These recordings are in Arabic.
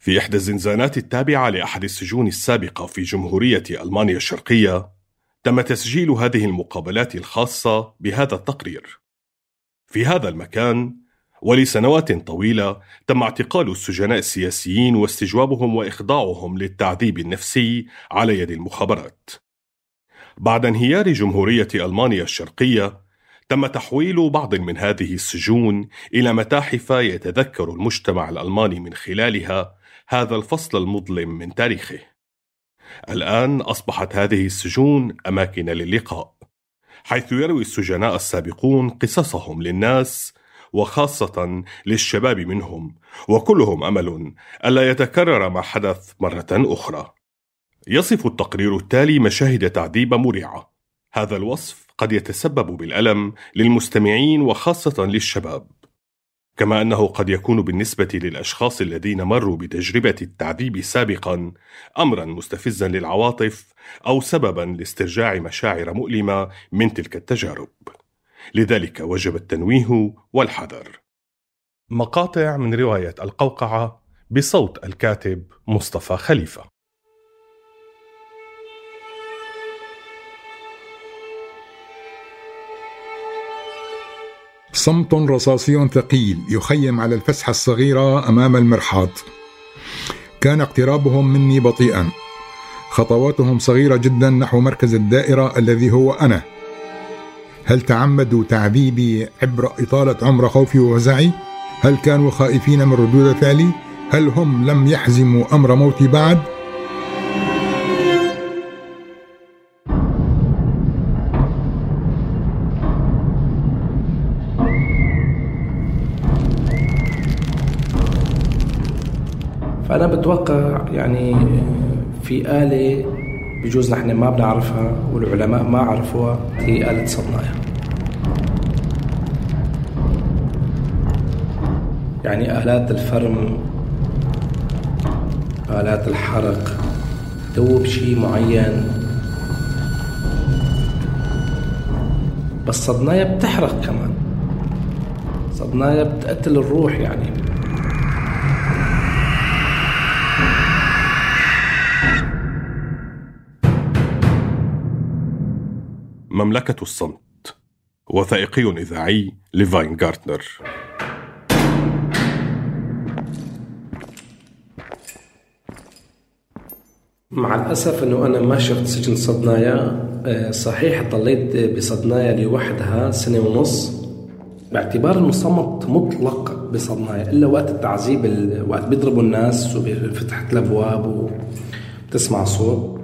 في إحدى الزنزانات التابعة لأحد السجون السابقة في جمهورية ألمانيا الشرقية تم تسجيل هذه المقابلات الخاصة بهذا التقرير. في هذا المكان ولسنوات طويلة تم اعتقال السجناء السياسيين واستجوابهم وإخضاعهم للتعذيب النفسي على يد المخابرات. بعد انهيار جمهورية ألمانيا الشرقية تم تحويل بعض من هذه السجون إلى متاحف يتذكر المجتمع الألماني من خلالها هذا الفصل المظلم من تاريخه. الآن أصبحت هذه السجون أماكن للقاء، حيث يروي السجناء السابقون قصصهم للناس وخاصة للشباب منهم، وكلهم أمل ألا يتكرر ما حدث مرة أخرى. يصف التقرير التالي مشاهد تعذيب مرعة. هذا الوصف قد يتسبب بالألم للمستمعين وخاصة للشباب. كما أنه قد يكون بالنسبة للأشخاص الذين مروا بتجربة التعذيب سابقا امرا مستفزا للعواطف أو سببا لاسترجاع مشاعر مؤلمة من تلك التجارب. لذلك وجب التنويه والحذر. مقاطع من رواية القوقعة بصوت الكاتب مصطفى خليفة. صمت رصاصي ثقيل يخيم على الفسحة الصغيرة أمام المرحاض كان اقترابهم مني بطيئا خطواتهم صغيرة جدا نحو مركز الدائرة الذي هو أنا هل تعمدوا تعذيبي عبر إطالة عمر خوفي ووزعي؟ هل كانوا خائفين من ردود فعلي؟ هل هم لم يحزموا أمر موتي بعد؟ فأنا بتوقع يعني في آلة بجوز نحن ما بنعرفها والعلماء ما عرفوها هي آلة صدنايا يعني آلات الفرم آلات الحرق دوب شيء معين. بس صدنايا بتحرق كمان. صدنايا بتقتل الروح يعني. مملكة الصمت وثائقي إذاعي لفاين جارتنر مع الأسف أنه أنا ما شفت سجن صدنايا آه، صحيح ضليت بصدنايا لوحدها سنة ونص. باعتبار المصمت مطلق بصدنايا إلا وقت التعذيب وقت بيضربوا الناس وفتحت الأبواب وتسمع صوت.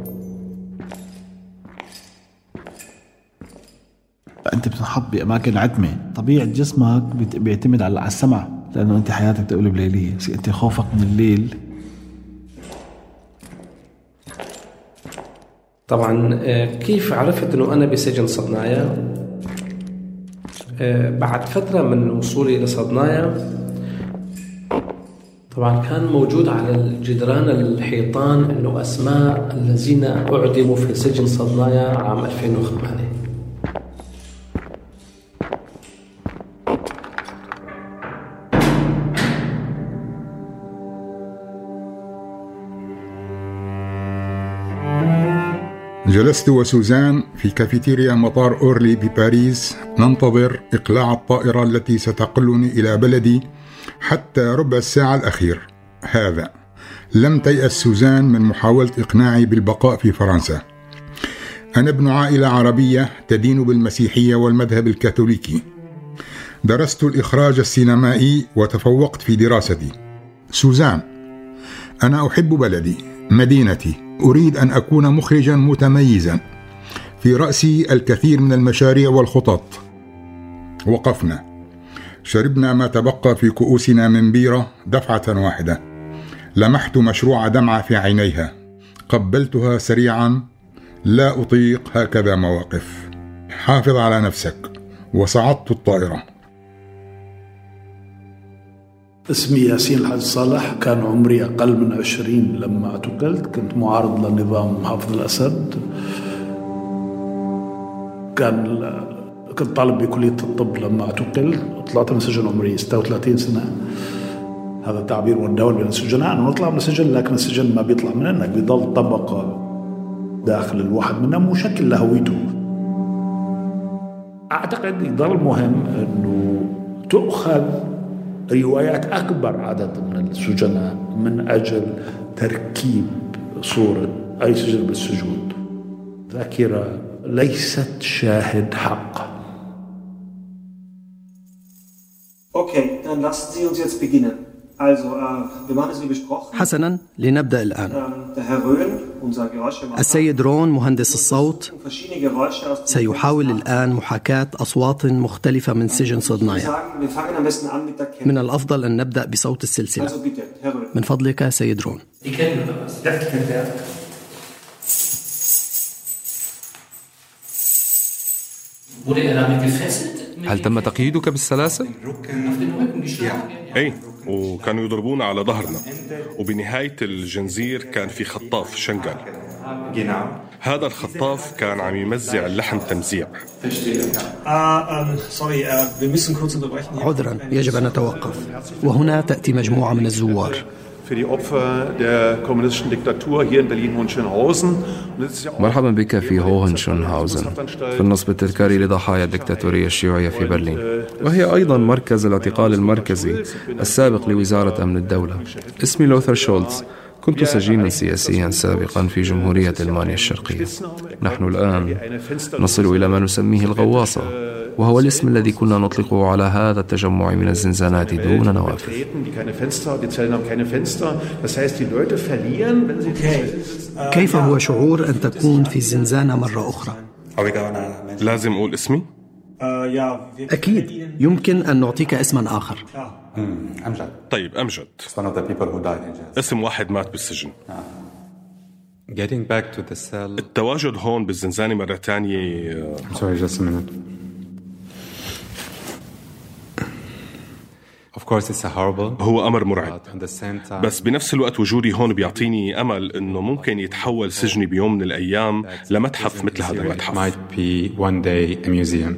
فأنت بتنحط بأماكن عتمة. طبيعة جسمك بيعتمد على السمع لأنه أنت حياتك تقلب ليليه أنت خوفك من الليل. طبعا آه، كيف عرفت إنه أنا بسجن صدنايا؟ آه، بعد فترة من وصولي لصدنايا طبعا كان موجود على الجدران الحيطان إنه أسماء الذين أعدموا في سجن صدنايا عام 2008 جلست وسوزان في كافيتيريا مطار أورلي بباريس ننتظر إقلاع الطائرة التي ستقلني إلى بلدي حتى ربع الساعة الأخير. هذا. لم تيأس سوزان من محاولة إقناعي بالبقاء في فرنسا. أنا ابن عائلة عربية تدين بالمسيحية والمذهب الكاثوليكي. درست الإخراج السينمائي وتفوقت في دراستي. سوزان أنا أحب بلدي. مدينتي أريد أن أكون مخرجا متميزا. في رأسي الكثير من المشاريع والخطط. وقفنا. شربنا ما تبقى في كؤوسنا من بيرة دفعة واحدة. لمحت مشروع دمعه في عينيها. قبلتها سريعا. لا أطيق هكذا مواقف. حافظ على نفسك. وصعدت الطائرة. اسمي ياسين الحاج صالح كان عمري أقل من عشرين لما اعتقلت. كنت معارض لنظام محافظ الأسد. كان كنت طالب بكلية الطب لما اعتقلت. طلعت من سجن عمري 36 سنة. هذا تعبير متداول بين السجناء. انه نطلع من السجن لكن السجن ما بيطلع منك بيضل طبقة داخل الواحد منا مشكل لهويته أعتقد يضل مهم إنه تؤخذ روايات أكبر عدد من السجناء من أجل تركيب صورة أي سجن بالسجود ذاكرة ليست شاهد حق Okay, dann lassen Sie uns jetzt beginnen. حسنا لنبدأ الآن. السيد رون مهندس الصوت سيحاول الآن محاكاة أصوات مختلفة من سجن صدنايا من الأفضل أن نبدأ بصوت السلسلة. من فضلك سيد رون. Wurde er damit gefesselt? هل تم تقييدك بالسلاسل؟ أي وكانوا يضربونا على ظهرنا وبنهاية الجنزير كان في خطاف شنقل هذا الخطاف كان عم يمزع اللحم تمزيع. عذرا يجب أن نتوقف وهنا تأتي مجموعة من الزوار für die Opfer der kommunistischen Diktatur hier in Berlin-Hohenschönhausen. Und es ist ja auch مرحبا بك في هوهنشونهاوزن في النصب التذكاري لضحايا الدكتاتورية الشيوعية في برلين. وهي أيضا مركز الاعتقال المركزي السابق لوزارة أمن الدولة. اسمي لوثر شولتز. كنت سجينا سياسيا سابقا في جمهورية ألمانيا الشرقية. نحن الآن نصل إلى ما نسميه الغواصة وهو الاسم الذي كنا نطلقه على هذا التجمع من الزنزانات دون نوافذ. كيف هو شعور أن تكون في الزنزانة مرة أخرى؟ لازم أقول اسمي؟ أكيد يمكن أن نعطيك اسما آخر طيب أمجد. اسم واحد مات بالسجن. Getting back to the cell. التواجد هون بالزنزانة مرة تانية آه، I'm sorry, just a minute. Of course, it's a horrible. هو أمر مرعب. But at the same time, بس بنفس الوقت وجودي هون بيعطيني أمل إنه ممكن يتحول سجني بيوم من الأيام لمتحف مثل هذا المتحف. might be one day a museum.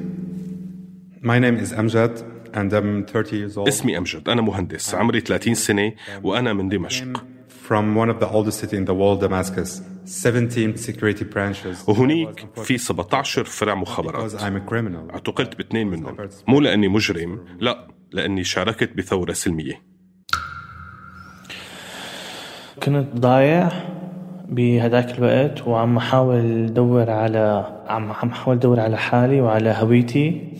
My name is Amjad, and I'm 30 years old. اسمي أمجد أنا مهندس عمري 30 سنة وأنا من دمشق From one of the oldest cities in the world, Damascus. 17 security branches. وهنيك في 17 فرع مخابرات Because I'm a criminal. اعتقلت باثنين منهم مو لأني مجرم لا لأني شاركت بثورة سلمية كنت ضايع بهداك الوقت وعم أحاول أدور على عم عم أحاول أدور على حالي وعلى هويتي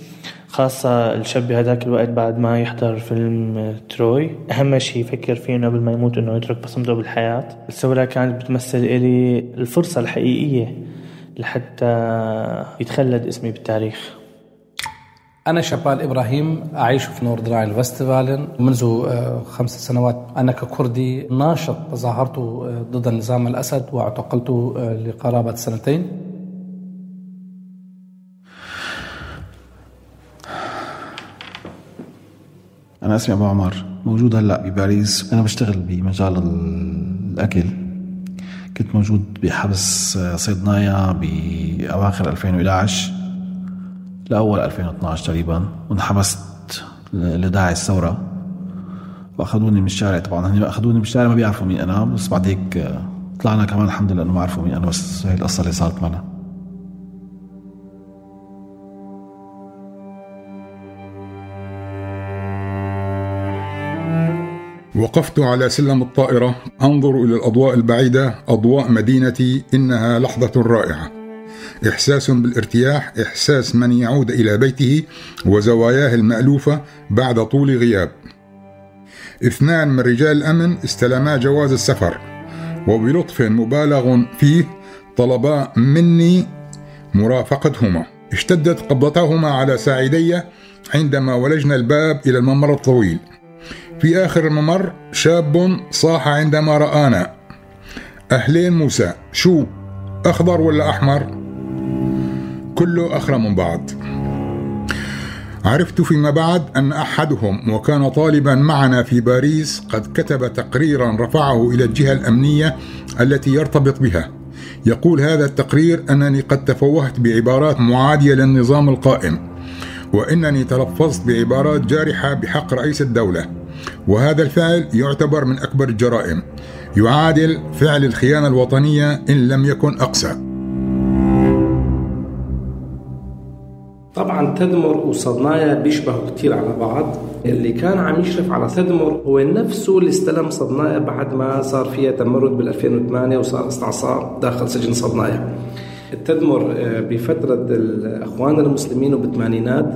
خاصة الشاب بهداك الوقت بعد ما يحضر فيلم تروي. أهم شيء يفكر فيه إنه قبل ما يموت إنه يترك بصمته بالحياة. الثورة كانت بتمثل إلي الفرصة الحقيقية لحتى يتخلد اسمي بالتاريخ. أنا شبال إبراهيم أعيش في نورد راين فيستيفالن منذ آه، خمس سنوات أنا ككردي ناشط ظاهرت آه، ضد نظام الأسد واعتقلت آه، لقرابة سنتين. أنا اسمي أبو عمر. موجود هلأ بباريس. أنا بشتغل بمجال ال- الأكل. كنت موجود بحبس صيدنايا بأواخر 2011 لأول 2012 تقريبا وانحبست لداعي الثورة. وأخذوني من الشارع طبعا هن أخذوني من الشارع ما بيعرفوا مين أنا بس بعد هيك آه، طلعنا كمان الحمد لله إنه ما عرفوا مين أنا بس هي القصة اللي صارت معنا. وقفت على سلم الطائرة أنظر إلى الأضواء البعيدة أضواء مدينتي إنها لحظة رائعة. إحساس بالارتياح إحساس من يعود إلى بيته وزواياه المألوفة بعد طول غياب. اثنان من رجال الأمن استلما جواز السفر وبلطف مبالغ فيه طلبا مني مرافقتهما. اشتدت قبضتهما على ساعدي عندما ولجنا الباب إلى الممر الطويل. في آخر الممر شاب صاح عندما رآنا. أهلين موسى شو أخضر ولا أحمر؟ كله أخرى من بعض عرفت فيما بعد أن أحدهم وكان طالبا معنا في باريس قد كتب تقريرا رفعه إلى الجهة الأمنية التي يرتبط بها. يقول هذا التقرير أنني قد تفوهت بعبارات معادية للنظام القائم وإنني تلفظت بعبارات جارحة بحق رئيس الدولة. وهذا الفعل يعتبر من أكبر الجرائم. يعادل فعل الخيانة الوطنية إن لم يكن أقسى طبعا تدمر وصدنايا بيشبهوا كتير على بعض. اللي كان عم يشرف على تدمر هو نفسه اللي استلم صدنايا بعد ما صار فيها تمرد بال 2008 وصار استعصار داخل سجن صدنايا التدمر آه، بفترة الأخوان المسلمين وبالثمانينات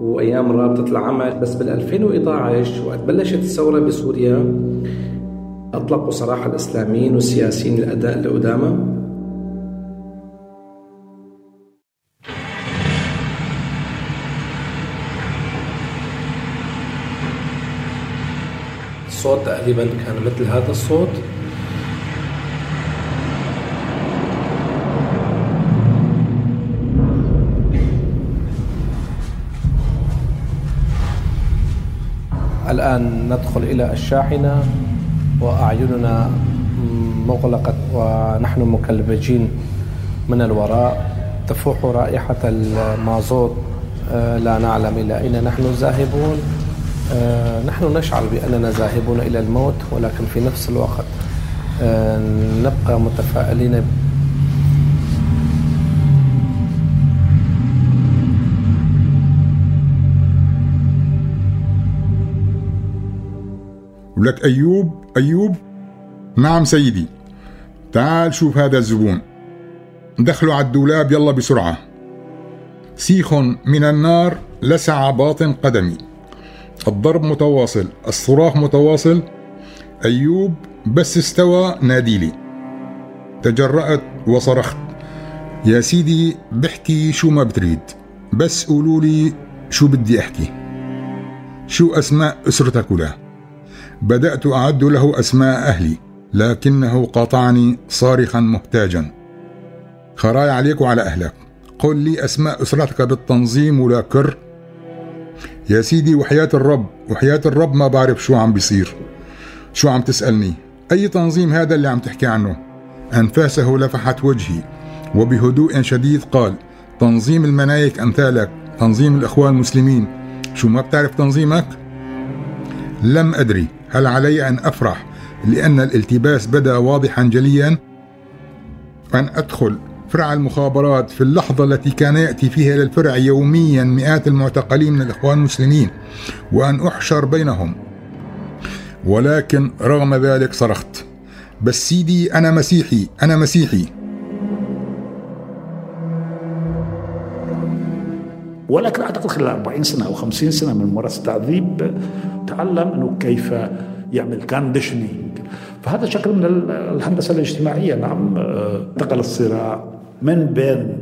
وأيام رابطة العمل. بس بال 2011 وقت بلشت الثورة بسوريا أطلقوا صراحة الإسلاميين والسياسيين الأداء القدامى الصوت تقريبا كان مثل هذا الصوت. الآن ندخل إلى الشاحنة وأعيننا مغلقة ونحن مكلبجين من الوراء. تفوح رائحة المازوت. آه، لا نعلم إلى أين نحن ذاهبون. آه، نحن نشعر بأننا ذاهبون إلى الموت ولكن في نفس الوقت آه، نبقى متفائلين ولك أيوب أيوب. نعم سيدي. تعال شوف هذا الزبون. دخلوا على الدولاب يلا بسرعة. سيخ من النار لسع باطن قدمي. الضرب متواصل الصراخ متواصل. أيوب بس استوى ناديلي تجرأت وصرخت. يا سيدي بحكي شو ما بتريد. بس قولوا لي شو بدي أحكي. شو أسماء أسرتك ولا؟ بدأت أعد له أسماء أهلي لكنه قاطعني صارخا محتاجا. خراي عليك وعلى أهلك. قل لي أسماء أسرتك بالتنظيم ولا كر. يا سيدي وحياة الرب وحياة الرب ما بعرف شو عم بيصير. شو عم تسألني؟ أي تنظيم هذا اللي عم تحكي عنه؟ أنفاسه لفحت وجهي وبهدوء شديد قال تنظيم المنايك أمثالك تنظيم الإخوان المسلمين. شو ما بتعرف تنظيمك؟ لم أدري. هل علي أن أفرح لأن الالتباس بدأ واضحا جليا؟ أن أدخل فرع المخابرات في اللحظة التي كان يأتي فيها للفرع يوميا مئات المعتقلين من الإخوان المسلمين وأن أحشر بينهم. ولكن رغم ذلك صرخت. بس سيدي أنا مسيحي أنا مسيحي. ولكن أعتقد خلال 40 سنة أو 50 سنة من ممارسة التعذيب تعلم أنه كيف يعمل كانديشنينج فهذا شكل من الهندسة الاجتماعية. نعم انتقل الصراع من بين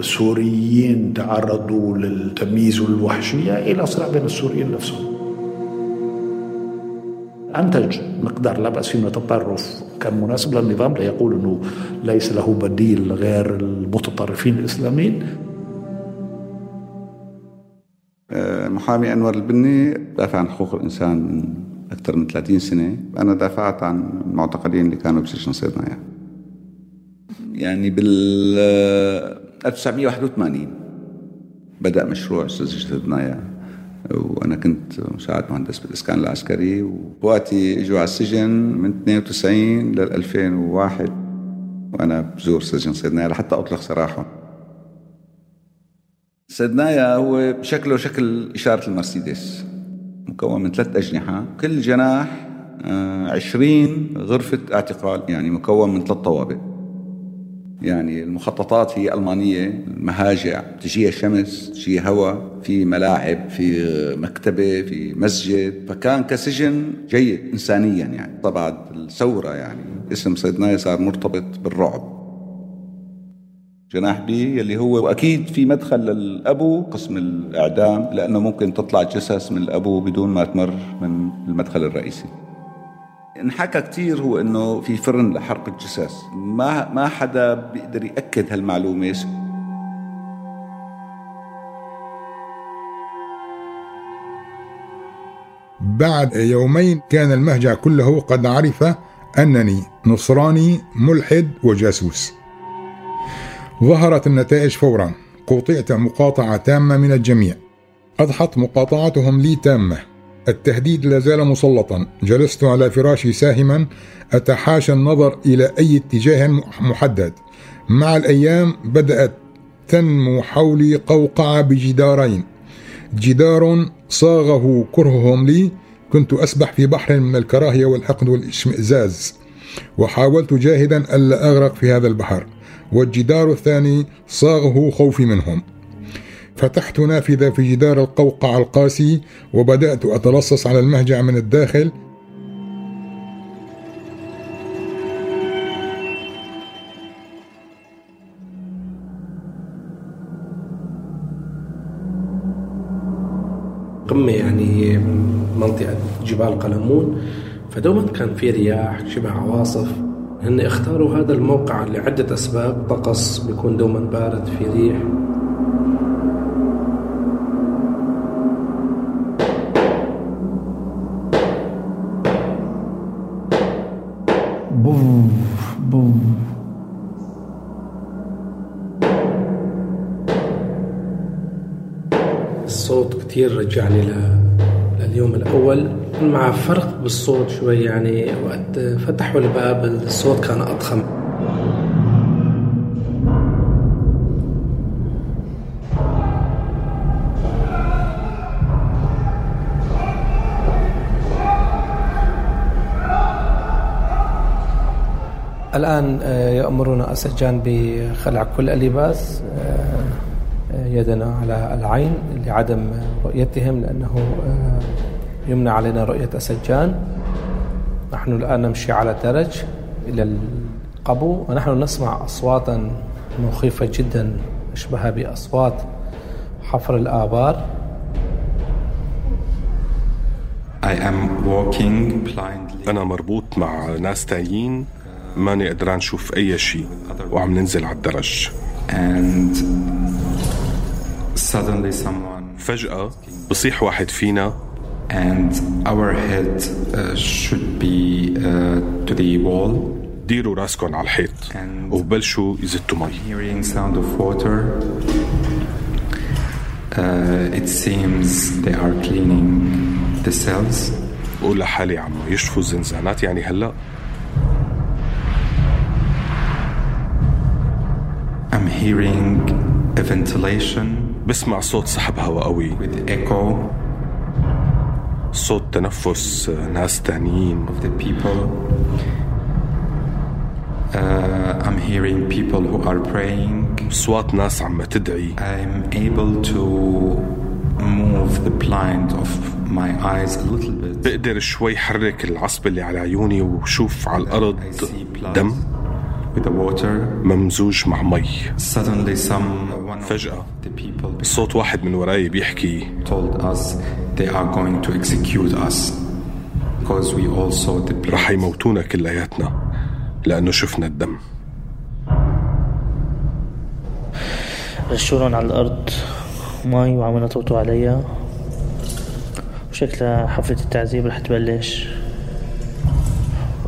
سوريين تعرضوا للتمييز والوحشيه إلى صراع بين السوريين نفسهم. أنتج مقدار لا بأس فيه من التطرف. كان مناسب للنظام ليقول إنه ليس له بديل غير المتطرفين الإسلاميين. محامي أنور البني دافع عن حقوق الإنسان من أكثر من 30 سنة. أنا دافعت عن المعتقلين اللي كانوا بسجن صيدنايا يعني بال 1981 بدأ مشروع سجن صيدنايا وأنا كنت مساعد مهندس بالإسكان العسكري وقواتي إجوا على السجن من 92 لل 2001 وأنا بزور سجن صيدنايا لحتى أطلق سراحهم سدنايا هو شكله شكل إشارة المرسيدس. مكون من ثلاث أجنحة كل جناح آه، عشرين غرفة اعتقال يعني مكون من ثلاث طوابق يعني المخططات هي ألمانية المهاجع تجيها شمس تجيها هواء في ملاعب في مكتبة في مسجد. فكان كسجن جيد إنسانيا يعني. طبعا الثورة يعني اسم صيدنايا صار مرتبط بالرعب. جناح بي يلي هو واكيد في مدخل للأبو قسم الإعدام لأنه ممكن تطلع جثث من الأبو بدون ما تمر من المدخل الرئيسي. انحكى كثير هو إنه في فرن لحرق الجثث. ما ما حدا بيقدر يأكد هالمعلومة بعد يومين كان المهجع كله قد عرف أنني نصراني ملحد وجاسوس. ظهرت النتائج فورا. قطعت مقاطعة تامة من الجميع. أضحت مقاطعتهم لي تامة. التهديد لا زال مسلطا. جلست على فراشي ساهما. أتحاشى النظر إلى أي اتجاه محدد. مع الأيام بدأت تنمو حولي قوقعة بجدارين. جدار صاغه كرههم لي. كنت أسبح في بحر من الكراهية والحقد والإشمئزاز. وحاولت جاهدا ألا أغرق في هذا البحر. والجدار الثاني صاغه خوفي منهم. فتحت نافذة في جدار القوقع القاسي وبدأت أتلصص على المهجع من الداخل. قمة يعني منطقة جبال قلمون فدوما كان في رياح شبه عواصف. هن اختاروا هذا الموقع لعدة أسباب. طقس بيكون دوما بارد في ريح. بوف بوف. الصوت كتير رجعني لليوم الأول. مع فرق بالصوت شوي يعني وقت فتحوا الباب الصوت كان أضخم. الآن آه، يأمرنا السجان بخلع كل اللباس آه، يدنا على العين لعدم رؤيتهم لأنه آه، يمنع علينا رؤية السجان. نحن الآن نمشي على الدرج إلى القبو ونحن نسمع أصواتا مخيفة جدا أشبه بأصوات حفر الآبار. I am walking blindly. أنا مربوط مع ناس تانيين ماني قدران شوف أي شيء وعم ننزل على الدرج. And suddenly someone فجأة بصيح واحد فينا and our head uh, should be uh, to the wall ديروا راسكم على الحيط وبلشوا يزتوا مي hearing sound of water uh, it seems they are cleaning the cells بقول لحالي عم يشفوا الزنزانات يعني هلا I'm hearing a ventilation بسمع صوت سحب هواء قوي with echo صوت تنفس ناس تانيين of the people uh, I'm hearing people who are praying صوت ناس عم تدعي I'm able to move the blind of my eyes a little bit بقدر شوي حرك العصب اللي على عيوني وشوف على الأرض دم ممزوج مع مي. Suddenly some فجأة صوت واحد من وراي بيحكي. told us they are going to execute us because we also the رح يموتونا كلياتنا لأنه شفنا الدم. رشولهم على الأرض مي وعم ينطوطوا عليها وشكلها حفلة التعذيب رح تبلش.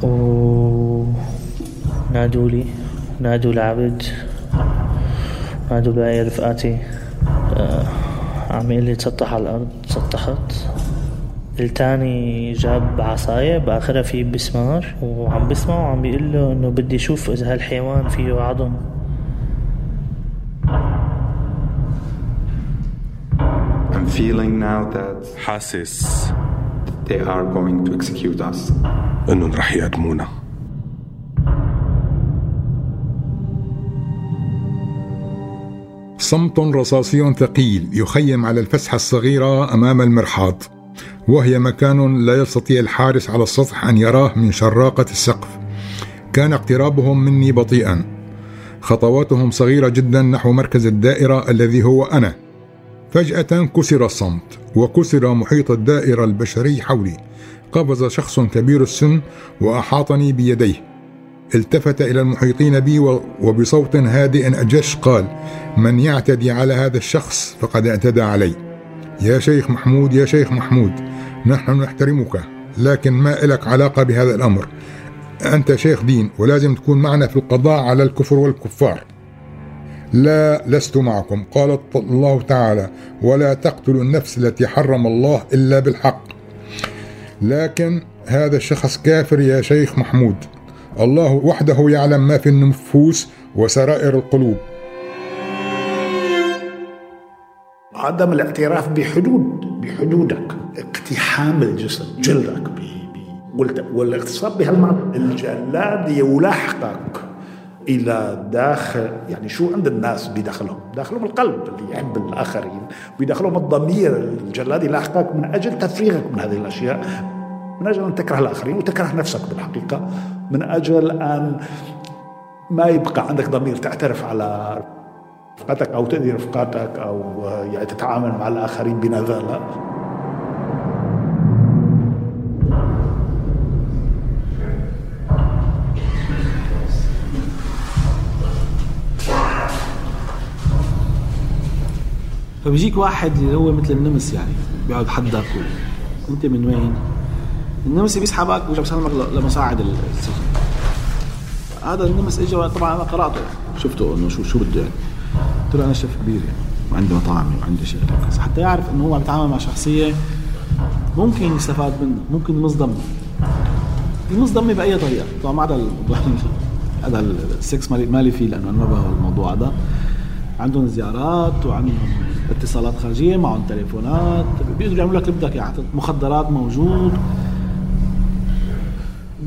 و نادوا لي نادوا لعبد نادوا لي رفقاتي. آه عم يقول لي تسطح على الأرض تسطحت. التاني جاب عصاية بآخرها في بسمار وعم بسمع وعم بيقول له إنه بدي أشوف إذا هالحيوان فيه عظم. I'm feeling now that حاسس. they are going to execute us. إنهم رح يقدمونا. صمت رصاصي ثقيل يخيم على الفسحة الصغيرة أمام المرحاض وهي مكان لا يستطيع الحارس على السطح أن يراه من شراقة السقف. كان اقترابهم مني بطيئا. خطواتهم صغيرة جدا نحو مركز الدائرة الذي هو أنا. فجأة كسر الصمت وكسر محيط الدائرة البشري حولي. قفز شخص كبير السن وأحاطني بيديه. التفت إلى المحيطين بي وبصوت هادئ أجش قال من يعتدي على هذا الشخص فقد اعتدى علي. يا شيخ محمود يا شيخ محمود نحن نحترمك لكن ما لك علاقة بهذا الأمر؟ أنت شيخ دين ولازم تكون معنا في القضاء على الكفر والكفار. لا لست معكم. قال الله تعالى ولا تقتلوا النفس التي حرم الله إلا بالحق. لكن هذا الشخص كافر يا شيخ محمود. الله وحده يعلم ما في النفوس وسرائر القلوب. عدم الاعتراف بحدود بحدودك اقتحام الجسد جلدك والاغتصاب بهالمعنى الجلاد يلاحقك إلى داخل يعني شو عند الناس بيدخلهم؟ داخلهم القلب اللي يحب الآخرين بيدخلهم الضمير. الجلاد يلاحقك من أجل تفريغك من هذه الأشياء. من أجل أن تكره الآخرين وتكره نفسك بالحقيقة من أجل أن ما يبقى عندك ضمير تعترف على رفقاتك أو تاذي رفقاتك أو يعني تتعامل مع الآخرين بنذاله فبيجيك واحد اللي هو مثل النمس يعني بيقعد حدك أنت من وين؟ النمس بيسحبك ويرجع بيسلمك لمساعد السجن هذا النمس اجى طبعا أنا قرأته. شفته إنه شو شو بده يعني. قلت له أنا شيف كبير يعني. وعندي مطاعمي وعندي شغل حتى يعرف إنه هو عم يتعامل مع شخصية ممكن يستفاد منه ممكن يمص دمه بأي طريقة. طبعا ما عدا هذا السكس مالي فيه لأنه أنا ما بهوى الموضوع هذا. عندهم زيارات وعندهم اتصالات خارجية معهم تليفونات. بيقدروا يعملوا لك اللي بدك يعني مخدرات موجود.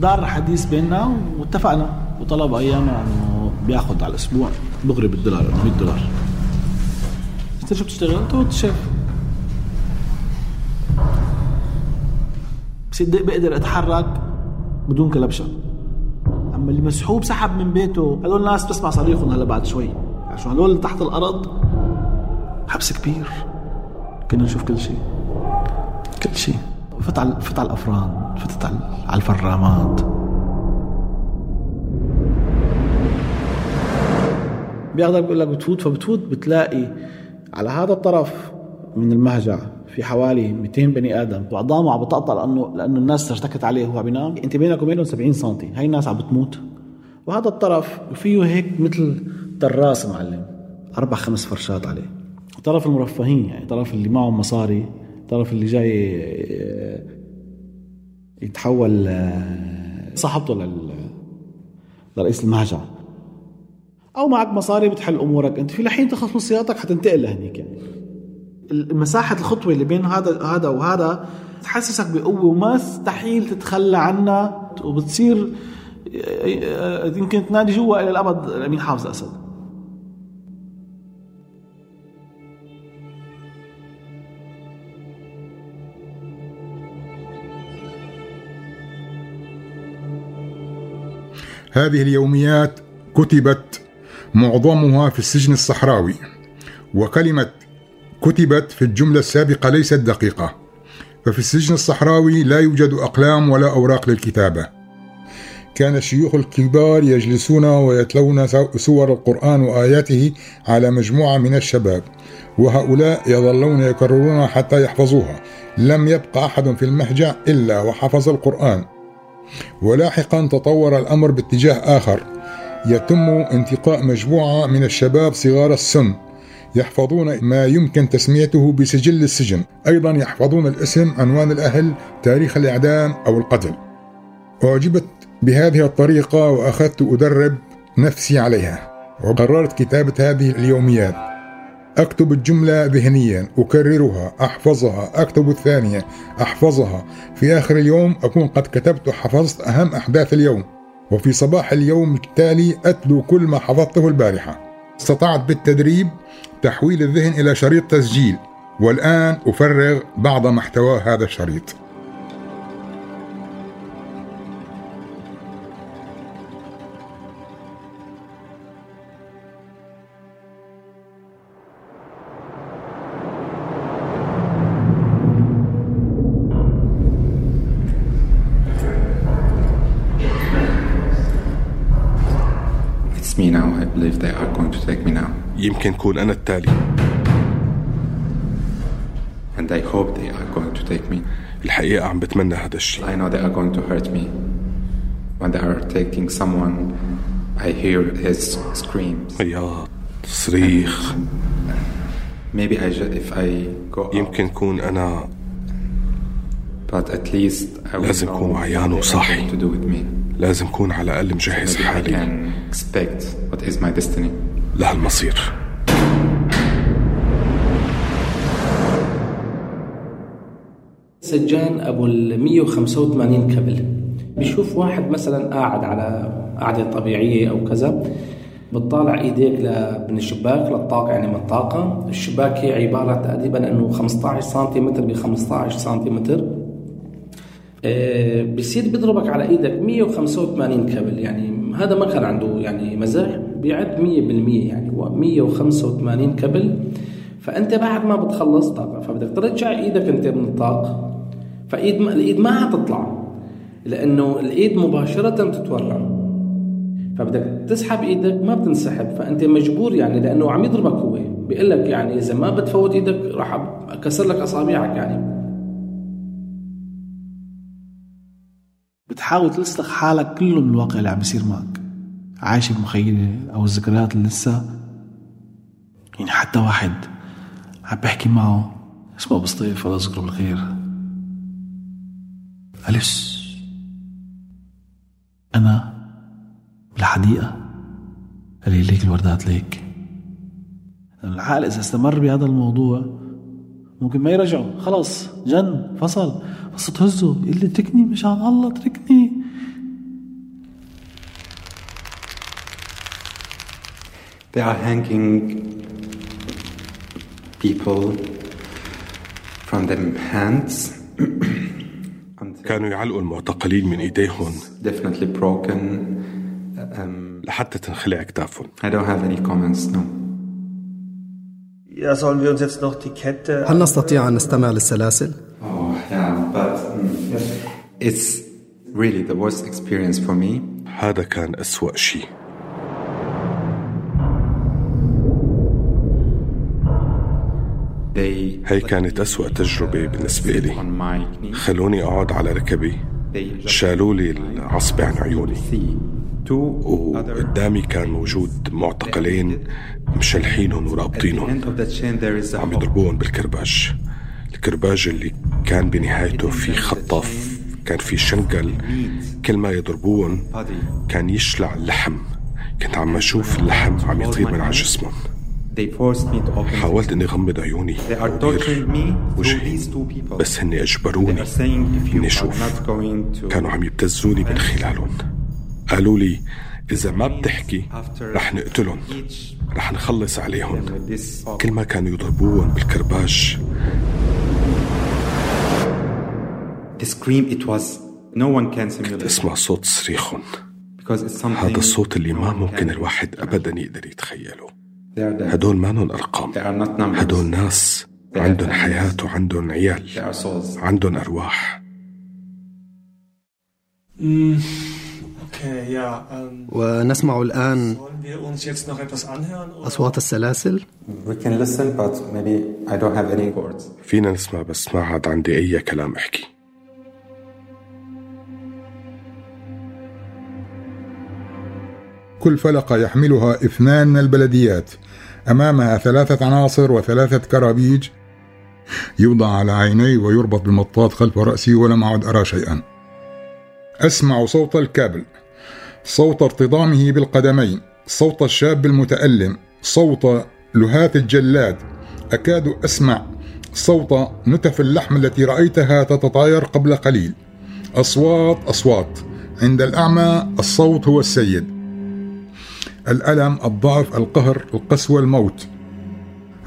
دار حديث بيننا واتفقنا. وطلب ايامها إنه بياخذ على الأسبوع. دغري بالدولار 100 دولار. قلت شو بتشتغل؟ قلت شيف. بصدق بقدر أتحرك بدون كلبشة. أما اللي مسحوب سحب من بيته هذول الناس بتسمع صريخهم هلا بعد شوي. عشان هذول تحت الأرض حبس كبير. كنا نشوف كل شيء. كل شيء. فت على فت على الأفران فتت على الفرامات. بياخذك بيقول لك بتفوت فبتفوت بتلاقي على هذا الطرف من المهجع في حوالي 200 بني آدم. وعظامه عم بتقطع لأنه لأنه الناس ارتكت عليه وهو بينام انت بينك وبينهم 70 سم هاي الناس عم بتموت. وهذا الطرف فيه هيك مثل دراس معلم. أربع خمس فرشات عليه. طرف المرفهين يعني طرف اللي معهم مصاري. طرف اللي جاي آه، يتحول آه، صاحبته لرئيس المهجع أو معك مصاري بتحل أمورك. أنت في لحين تخلص من سيارتك حتنتقل لهنيك. يعني مساحه الخطوة اللي بين هذا هذا وهذا تحسسك بقوة وما مستحيل تتخلى عنها. وبتصير آه، يمكن تنادي جوا إلى الأبد الأمين حافظ اسد هذه اليوميات كتبت معظمها في السجن الصحراوي وكلمة كتبت في الجملة السابقة ليست دقيقة ففي السجن الصحراوي لا يوجد أقلام ولا أوراق للكتابة. كان الشيوخ الكبار يجلسون ويتلون سور القرآن وآياته على مجموعة من الشباب وهؤلاء يظلون يكررونها حتى يحفظوها. لم يبقى أحد في المهجع إلا وحفظ القرآن. ولاحقا تطور الأمر باتجاه آخر. يتم انتقاء مجموعة من الشباب صغار السن يحفظون ما يمكن تسميته بسجل السجن. أيضا يحفظون الاسم عنوان الأهل تاريخ الإعدام أو القتل. أعجبت بهذه الطريقة وأخذت أدرب نفسي عليها وقررت كتابة هذه اليوميات. أكتب الجملة ذهنيا أكررها أحفظها. أكتب الثانية أحفظها. في آخر اليوم أكون قد كتبت وحفظت أهم أحداث اليوم. وفي صباح اليوم التالي أتلو كل ما حفظته البارحة. استطعت بالتدريب تحويل الذهن إلى شريط تسجيل. والآن أفرغ بعض محتوى هذا الشريط. كون أنا التالي And I hope they are going to take me. الحقيقة عم بتمنى هذا الشيء. I know they are going to hurt me. When they are taking someone, I hear his screams. عياط صريخ. Maybe I if I go يمكن كون أنا but at least I will لازم know عيان وصاحي to do with me. لازم أكون على الأقل مجهز I حالي can expect what is my destiny. لهالمصير سجان أبو ال 185 كبل بيشوف واحد مثلا قاعد على قعده طبيعية أو كذا بتطالع إيديك من الشباك للطاقة يعني من الطاقة. الشباك هي عبارة تقريبا إنه 15 سنتيمتر ب 15 سنتيمتر. آه، بصير بيضربك على إيدك 185 كبل يعني هذا ما كان عنده يعني مزاح بيعد 100% يعني هو 185 كبل فأنت بعد ما بتخلص طاقة فبدك ترجع إيدك أنت من الطاقة. فإيد ما حتطلع لأنه الإيد مباشرة تتورم. فبدك تسحب إيدك ما بتنسحب فأنت مجبور يعني لأنه عم يضربك هو. بيقول لك يعني إذا ما بتفوت إيدك راح أكسر لك أصابعك يعني. بتحاول تلصق حالك كله من الواقع اللي عم بيصير معك. عايش بمخيلة أو الذكريات اللي لسه؟ يعني حتى واحد عم بحكي معه اسمه أبو سطيف الله يذكره بالخير. أليس؟ أنا بالحديقة قال لي ليك الوردات ليك. العقل إذا استمر بهذا الموضوع ممكن ما يرجعه خلص جن فصل. بس تهزه. يقول لي اتركني مشان الله اتركني They are hanging people from their hands. كانوا يعلقوا المعتقلين من ايديهم Definitely broken. Um, لحتى تنخلع Kette... هل نستطيع أن نستمع للسلاسل؟ Oh, yeah, but mm, it's really the worst experience for me. هذا كان أسوأ شيء They هي كانت أسوأ تجربة بالنسبة لي. خلوني أقعد على ركبي. شالوا لي العصبة عن عيوني. وقدامي كان موجود معتقلين مشلحينهم ورابطينهم. عم يضربوهم بالكرباج. الكرباج اللي كان بنهايته في خطاف كان في شنقل. كل ما يضربوهم كان يشلع اللحم. كنت عم أشوف اللحم عم يطير من على جسمهم. They forced me to open حاولت إني أغمض عيوني They are torturing me through وجهي these two people. بس هن They أجبروني are saying if you إني are أشوف. not going to كانوا عم يبتزوني من خلالهم. قالوا لي إذا ما بتحكي رح نقتلهم. رح نخلص عليهم. كل ما كانوا يضربوهم بالكرباج the scream it was no one can simulate أسمع صوت صريخهم. Because it's something هذا الصوت اللي ما ممكن الواحد ابدا يقدر يتخيله. هدول ما نون أرقام. هدول ناس عندهم حياة وعندهم عيال. عندهم أرواح. ونسمع الآن أصوات السلاسل. فينا نسمع بس ما عاد عندي أي كلام أحكي. كل فلقة يحملها اثنان من البلديات. أمامها ثلاثة عناصر وثلاثة كرابيج يوضع على عيني ويربط بمطاط خلف رأسي ولم أعد أرى شيئا. أسمع صوت الكابل صوت ارتطامه بالقدمين صوت الشاب المتألم صوت لهات الجلاد. أكاد أسمع صوت نتف اللحم التي رأيتها تتطاير قبل قليل. أصوات أصوات. عند الأعمى الصوت هو السيد. الألم الضعف القهر القسوة الموت.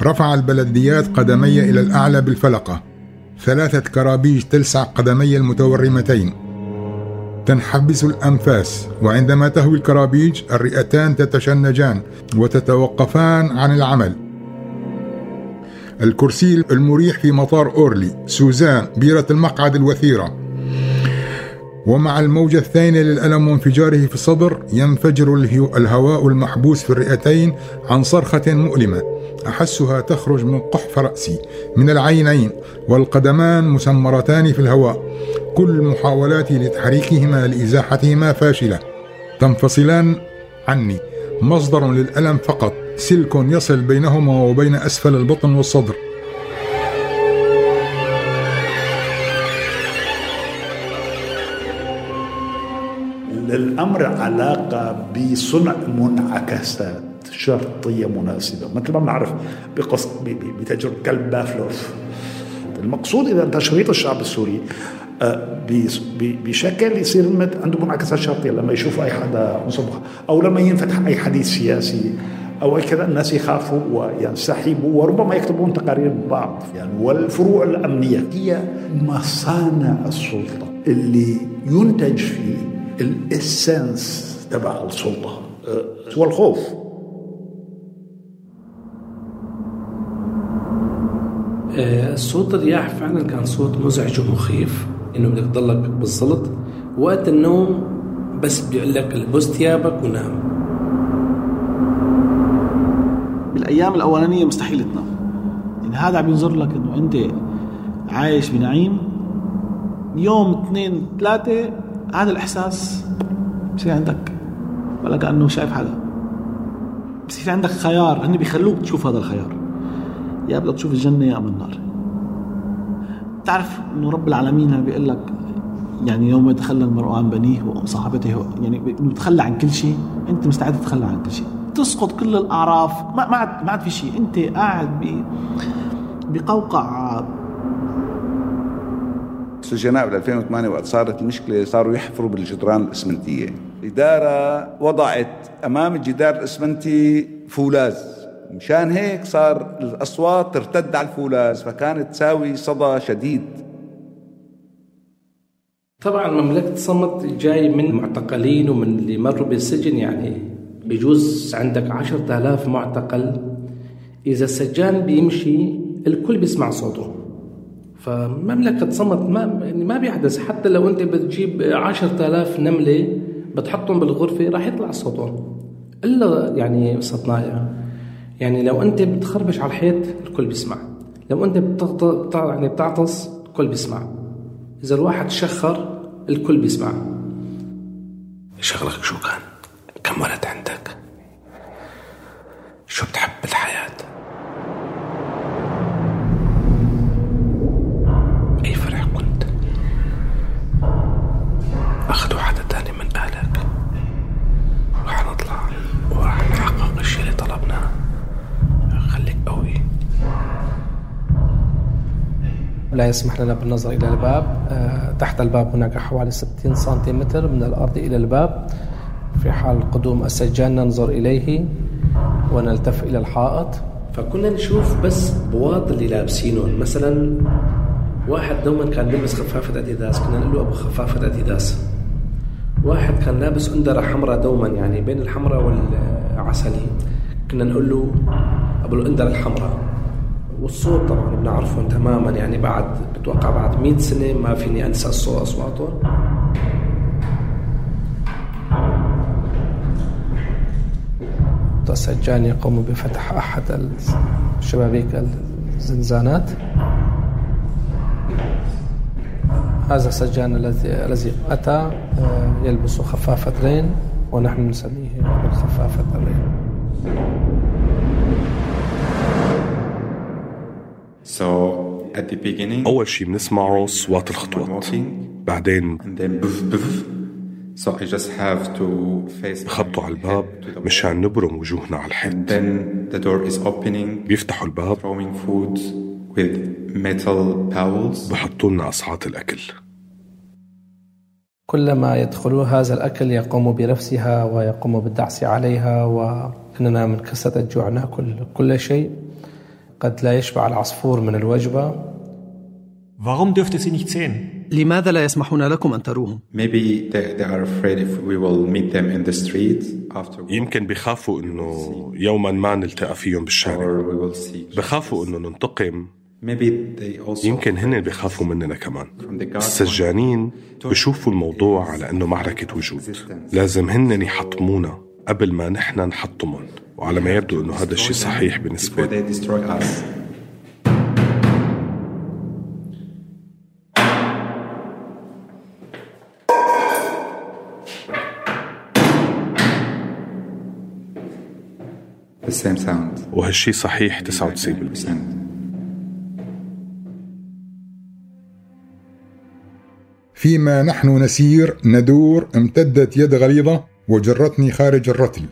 رفع البلديات قدمي إلى الأعلى بالفلقة. ثلاثة كرابيج تلسع قدمي المتورمتين. تنحبس الأنفاس وعندما تهوي الكرابيج الرئتان تتشنجان وتتوقفان عن العمل. الكرسي المريح في مطار أورلي سوزان بيرة المقعد الوثيرة. ومع الموجة الثانية للألم وانفجاره في الصدر ينفجر الهو- الهواء المحبوس في الرئتين عن صرخة مؤلمة أحسها تخرج من قحف رأسي من العينين والقدمان مسمرتان في الهواء. كل محاولاتي لتحريكهما لإزاحتهما فاشلة. تنفصلان عني. مصدر للألم فقط. سلك يصل بينهما وبين أسفل البطن والصدر. الامر علاقة بصنع منعكسات شرطية مناسبة. مثل ما بنعرف بقص بتجربه كلب بافلوف المقصود إذا تشريط الشعب السوري آه، بشكل يصير عنده منعكسات شرطية. لما يشوف أي حدا أو لما ينفتح أي حديث سياسي أو كذا الناس يخافوا وينسحبوا وربما يكتبون تقارير بعض. يعني والفروع الأمنية هي مصانع السلطة. اللي ينتج فيه الاسنس تبع السلطة. هو الخوف. آه، صوت الرياح فعلا كان صوت مزعج ومخيف إنه بدك تضلك بالزلط وقت النوم بس بيقول لك البس ثيابك ونام. بالأيام الأولانية مستحيل تنام. يعني هذا عم ينظر لك إنه أنت عايش بنعيم. يوم اثنين ثلاثة هذا الإحساس بصير عندك؟ ولا كأنه شايف حدا؟ بصير عندك خيار هن بيخلوك تشوف هذا الخيار. يا بدك تشوف الجنة يا أما النار. تعرف إنه رب العالمين بيقول لك يعني يوم يتخلى المرء عن بنيه وصاحبته يعني بتخلى عن كل شيء أنت مستعد تتخلى عن كل شيء. تسقط كل الأعراف ما ما عاد في شيء. أنت قاعد ب بقوقع السجناء بال 2008 وقت صارت المشكلة صاروا يحفروا بالجدران الإسمنتية. الاداره وضعت أمام الجدار الإسمنتي فولاذ. مشان هيك صار الأصوات ترتد على الفولاذ فكانت تساوي صدى شديد. طبعا مملكة صمت جاي من معتقلين ومن اللي مروا بالسجن يعني بجوز عندك عشرة آلاف معتقل. إذا السجان بيمشي الكل بيسمع صوته. فمملكة صمت ما يعني ما بيحدث. حتى لو أنت بتجيب عشرة آلاف نملة بتحطهم بالغرفة راح يطلع صوتهم إلا يعني صطنايا يعني لو أنت بتخربش على الحيط الكل بيسمع. لو أنت بتغط... يعني بتعطس الكل بيسمع. إذا الواحد شخر الكل بيسمع. شغلك شو كان؟ كم ولد عندك؟ شو بتحب بالحياة؟ لا يسمح لنا بالنظر إلى الباب. آه، تحت الباب هناك حوالي 60 سنتيمتر من الأرض إلى الباب. في حال قدوم السجان ننظر إليه ونلتف إلى الحائط. فكنا نشوف بس بواط اللي لابسينهم مثلا واحد دوما كان بيلبس خفافة أديداس. كنا نقول له أبو خفافة أديداس. واحد كان لابس أندرة حمراء دوما يعني بين الحمراء والعسلي. كنا نقول له أبو الاندر الحمراء. والصوت طبعا بنعرفهم تماما يعني بعد بتوقع بعد 100 سنة ما فيني أنسى الصوت أصواتهم. السجان يقوم بفتح أحد الشبابيك الزنزانات. هذا السجان الذي الذي أتى آه، يلبس خفافة رين ونحن نسميه بالخفافه الرين أول شيء بنسمعه أصوات الخطوات. بعدين بخبطوا على الباب مشان نبرم وجوهنا على الحيط. بيفتحوا الباب. بحطوا لنا أصعاد الأكل. كلما يدخلوا هذا الأكل يقوم برفسها ويقوم بالدعس عليها وإننا من كسة الجوع نأكل كل شيء. قد لا يشبع العصفور من الوجبة. Warum dürft ihr sie nicht sehen? لماذا لا يسمحون لكم أن تروهم؟ Maybe they, they are afraid if we will meet them in the street after يمكن بخافوا إنه يوما ما نلتقى فيهم بالشارع. بخافوا إنه ننتقم. يمكن هن بخافوا مننا كمان. السجانين بشوفوا الموضوع على إنه معركة وجود. لازم هن يحطمونا. قبل ما نحن نحطمهم وعلى ما يبدو أنه هذا الشيء صحيح بالنسبة لي. وهالشيء صحيح 99% فيما نحن نسير ندور امتدت يد غليظة وجرتني خارج الرتل.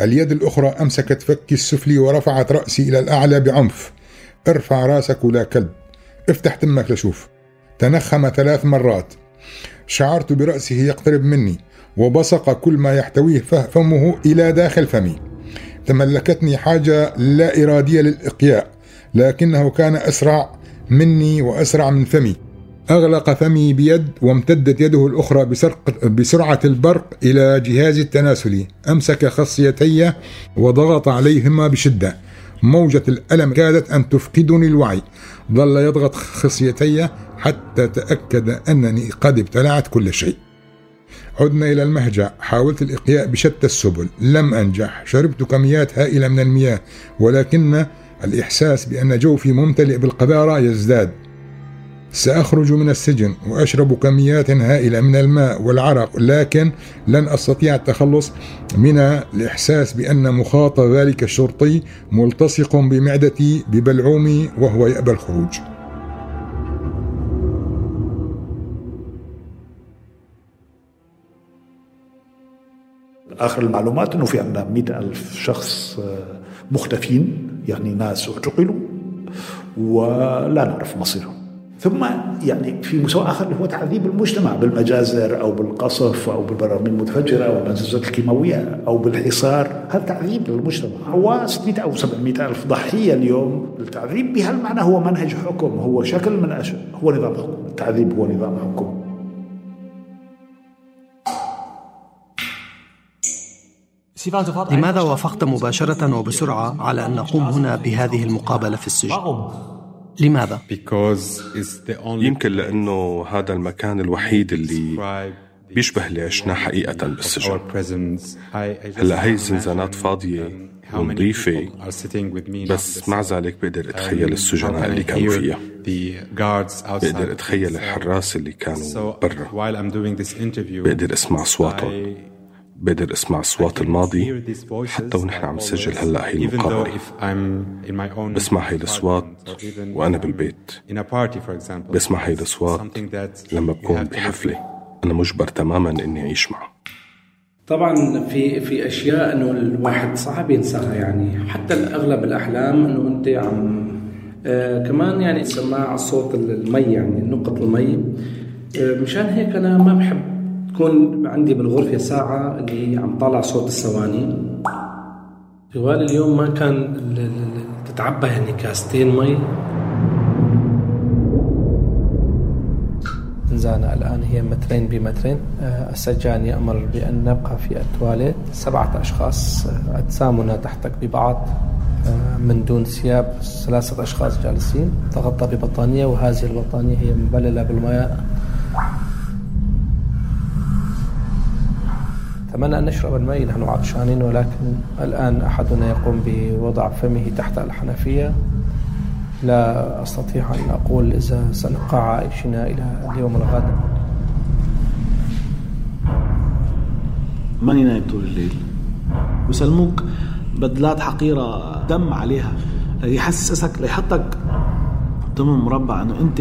اليد الأخرى أمسكت فكي السفلي ورفعت رأسي إلى الأعلى بعنف. ارفع راسك ولا كلب. افتح تمك لشوف. تنخم ثلاث مرات. شعرت برأسه يقترب مني وبصق كل ما يحتويه فمه إلى داخل فمي. تملكتني حاجة لا إرادية للإقياء لكنه كان أسرع مني وأسرع من فمي. أغلق فمي بيد وامتدت يده الأخرى بسرعة البرق إلى جهازي التناسلي أمسك خصيتي وضغط عليهما بشدة. موجة الألم كادت أن تفقدني الوعي. ظل يضغط خصيتي حتى تأكد أنني قد ابتلعت كل شيء. عدنا إلى المهجع. حاولت الإقياء بشتى السبل. لم أنجح. شربت كميات هائلة من المياه. ولكن الإحساس بأن جوفي ممتلئ بالقذارة يزداد. سأخرج من السجن وأشرب كميات هائلة من الماء والعرق لكن لن أستطيع التخلص من الإحساس بأن مخاط ذلك الشرطي ملتصق بمعدتي ببلعومي وهو يأبى الخروج. آخر المعلومات أنه في عندنا مئة ألف شخص آه، مختفين يعني ناس اعتقلوا ولا نعرف مصيرهم. ثم يعني في مستوى آخر هو تعذيب المجتمع بالمجازر أو بالقصف أو بالبراميل المتفجرة أو بالانسجات الكيماوية أو بالحصار. هذا تعذيب للمجتمع. هو 600 أو 700 ألف ضحية اليوم التعذيب بهالمعنى هو منهج حكم هو شكل من أش... هو نظام حكم. التعذيب هو نظام حكم. لماذا وافقت مباشرة وبسرعة على أن نقوم هنا بهذه المقابلة في السجن؟ لماذا؟ يمكن لأنه هذا المكان الوحيد اللي بيشبه اللي عشناه حقيقة بالسجن هلا هي الزنزانات فاضية ونظيفة بس مع ذلك بقدر أتخيل السجناء اللي كانوا فيها. بقدر أتخيل الحراس اللي كانوا برا. بقدر أسمع أصواتهم. بقدر اسمع اصوات الماضي حتى ونحن عم نسجل هلأ هي المقابلة. بسمع هي الاصوات وأنا بالبيت. بسمع هي الاصوات لما بكون بحفلة. أنا مجبر تماما إني أعيش معه. طبعا في في أشياء إنه الواحد صعب ينساها يعني. حتى اغلب الأحلام إنه أنت عم آه كمان يعني سماع صوت المي يعني نقط المي. آه مشان هيك أنا ما بحب تكون عندي بالغرفة ساعة اللي عم طالع صوت الثواني. جوال اليوم ما كان تتعبى يعني كاستين مي. زنزانة الآن هي مترين بمترين. آه، السجان يأمر بأن نبقى في التواليت. سبعة أشخاص آه، أجسامنا تحتك ببعض آه، من دون ثياب ثلاثة أشخاص جالسين. تغطى ببطانية وهذه البطانية هي مبللة بالماء. أتمنى أن نشرب الماء نحن عطشانين ولكن الآن أحدنا يقوم بوضع فمه تحت الحنفية. لا أستطيع أن أقول إذا سنبقى عائشين إلى اليوم الغد. ماني نايم طول الليل؟ وسلموك بدلات حقيرة دم عليها ليحسسك ليحطك. ضمن مربع أنه أنت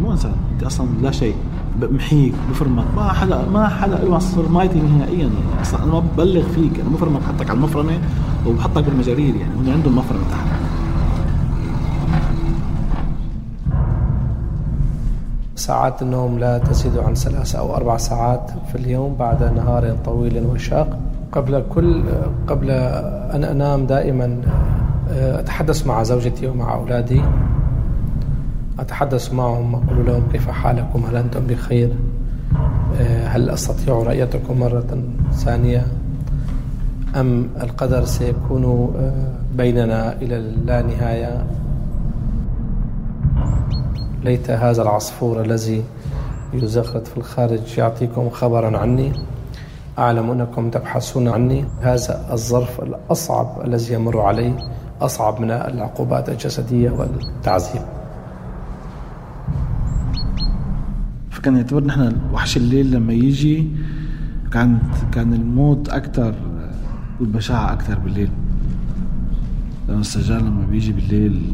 مو إنسان أنت أصلا لا شيء. بمحيك بفرمك. ما حدا ما حدا له فرمايتي نهائيا. يعني أصلا أنا ما ببلغ فيك أنا مفرمك بحطك على المفرمة وبحطك بالمجارير يعني. هم عندهم مفرمة تحت. ساعات النوم لا تزيد عن ثلاث أو أربع ساعات في اليوم بعد نهار طويل وشاق قبل كل قبل أن أنام دائما أتحدث مع زوجتي ومع أولادي. أتحدث معهم أقول لهم كيف حالكم؟ هل أنتم بخير؟ آه، هل أستطيع رؤيتكم مرة ثانية؟ أم القدر سيكون آه، بيننا إلى لا نهاية ليت هذا العصفور الذي يزخرت في الخارج يعطيكم خبرا عني. أعلم أنكم تبحثون عني. هذا الظرف الأصعب الذي يمر علي أصعب من العقوبات الجسدية والتعذيب. كان يعتبر نحن وحش الليل لما يجي كان كان الموت أكثر والبشاعة أكثر بالليل. لأنه السجان لما بيجي بالليل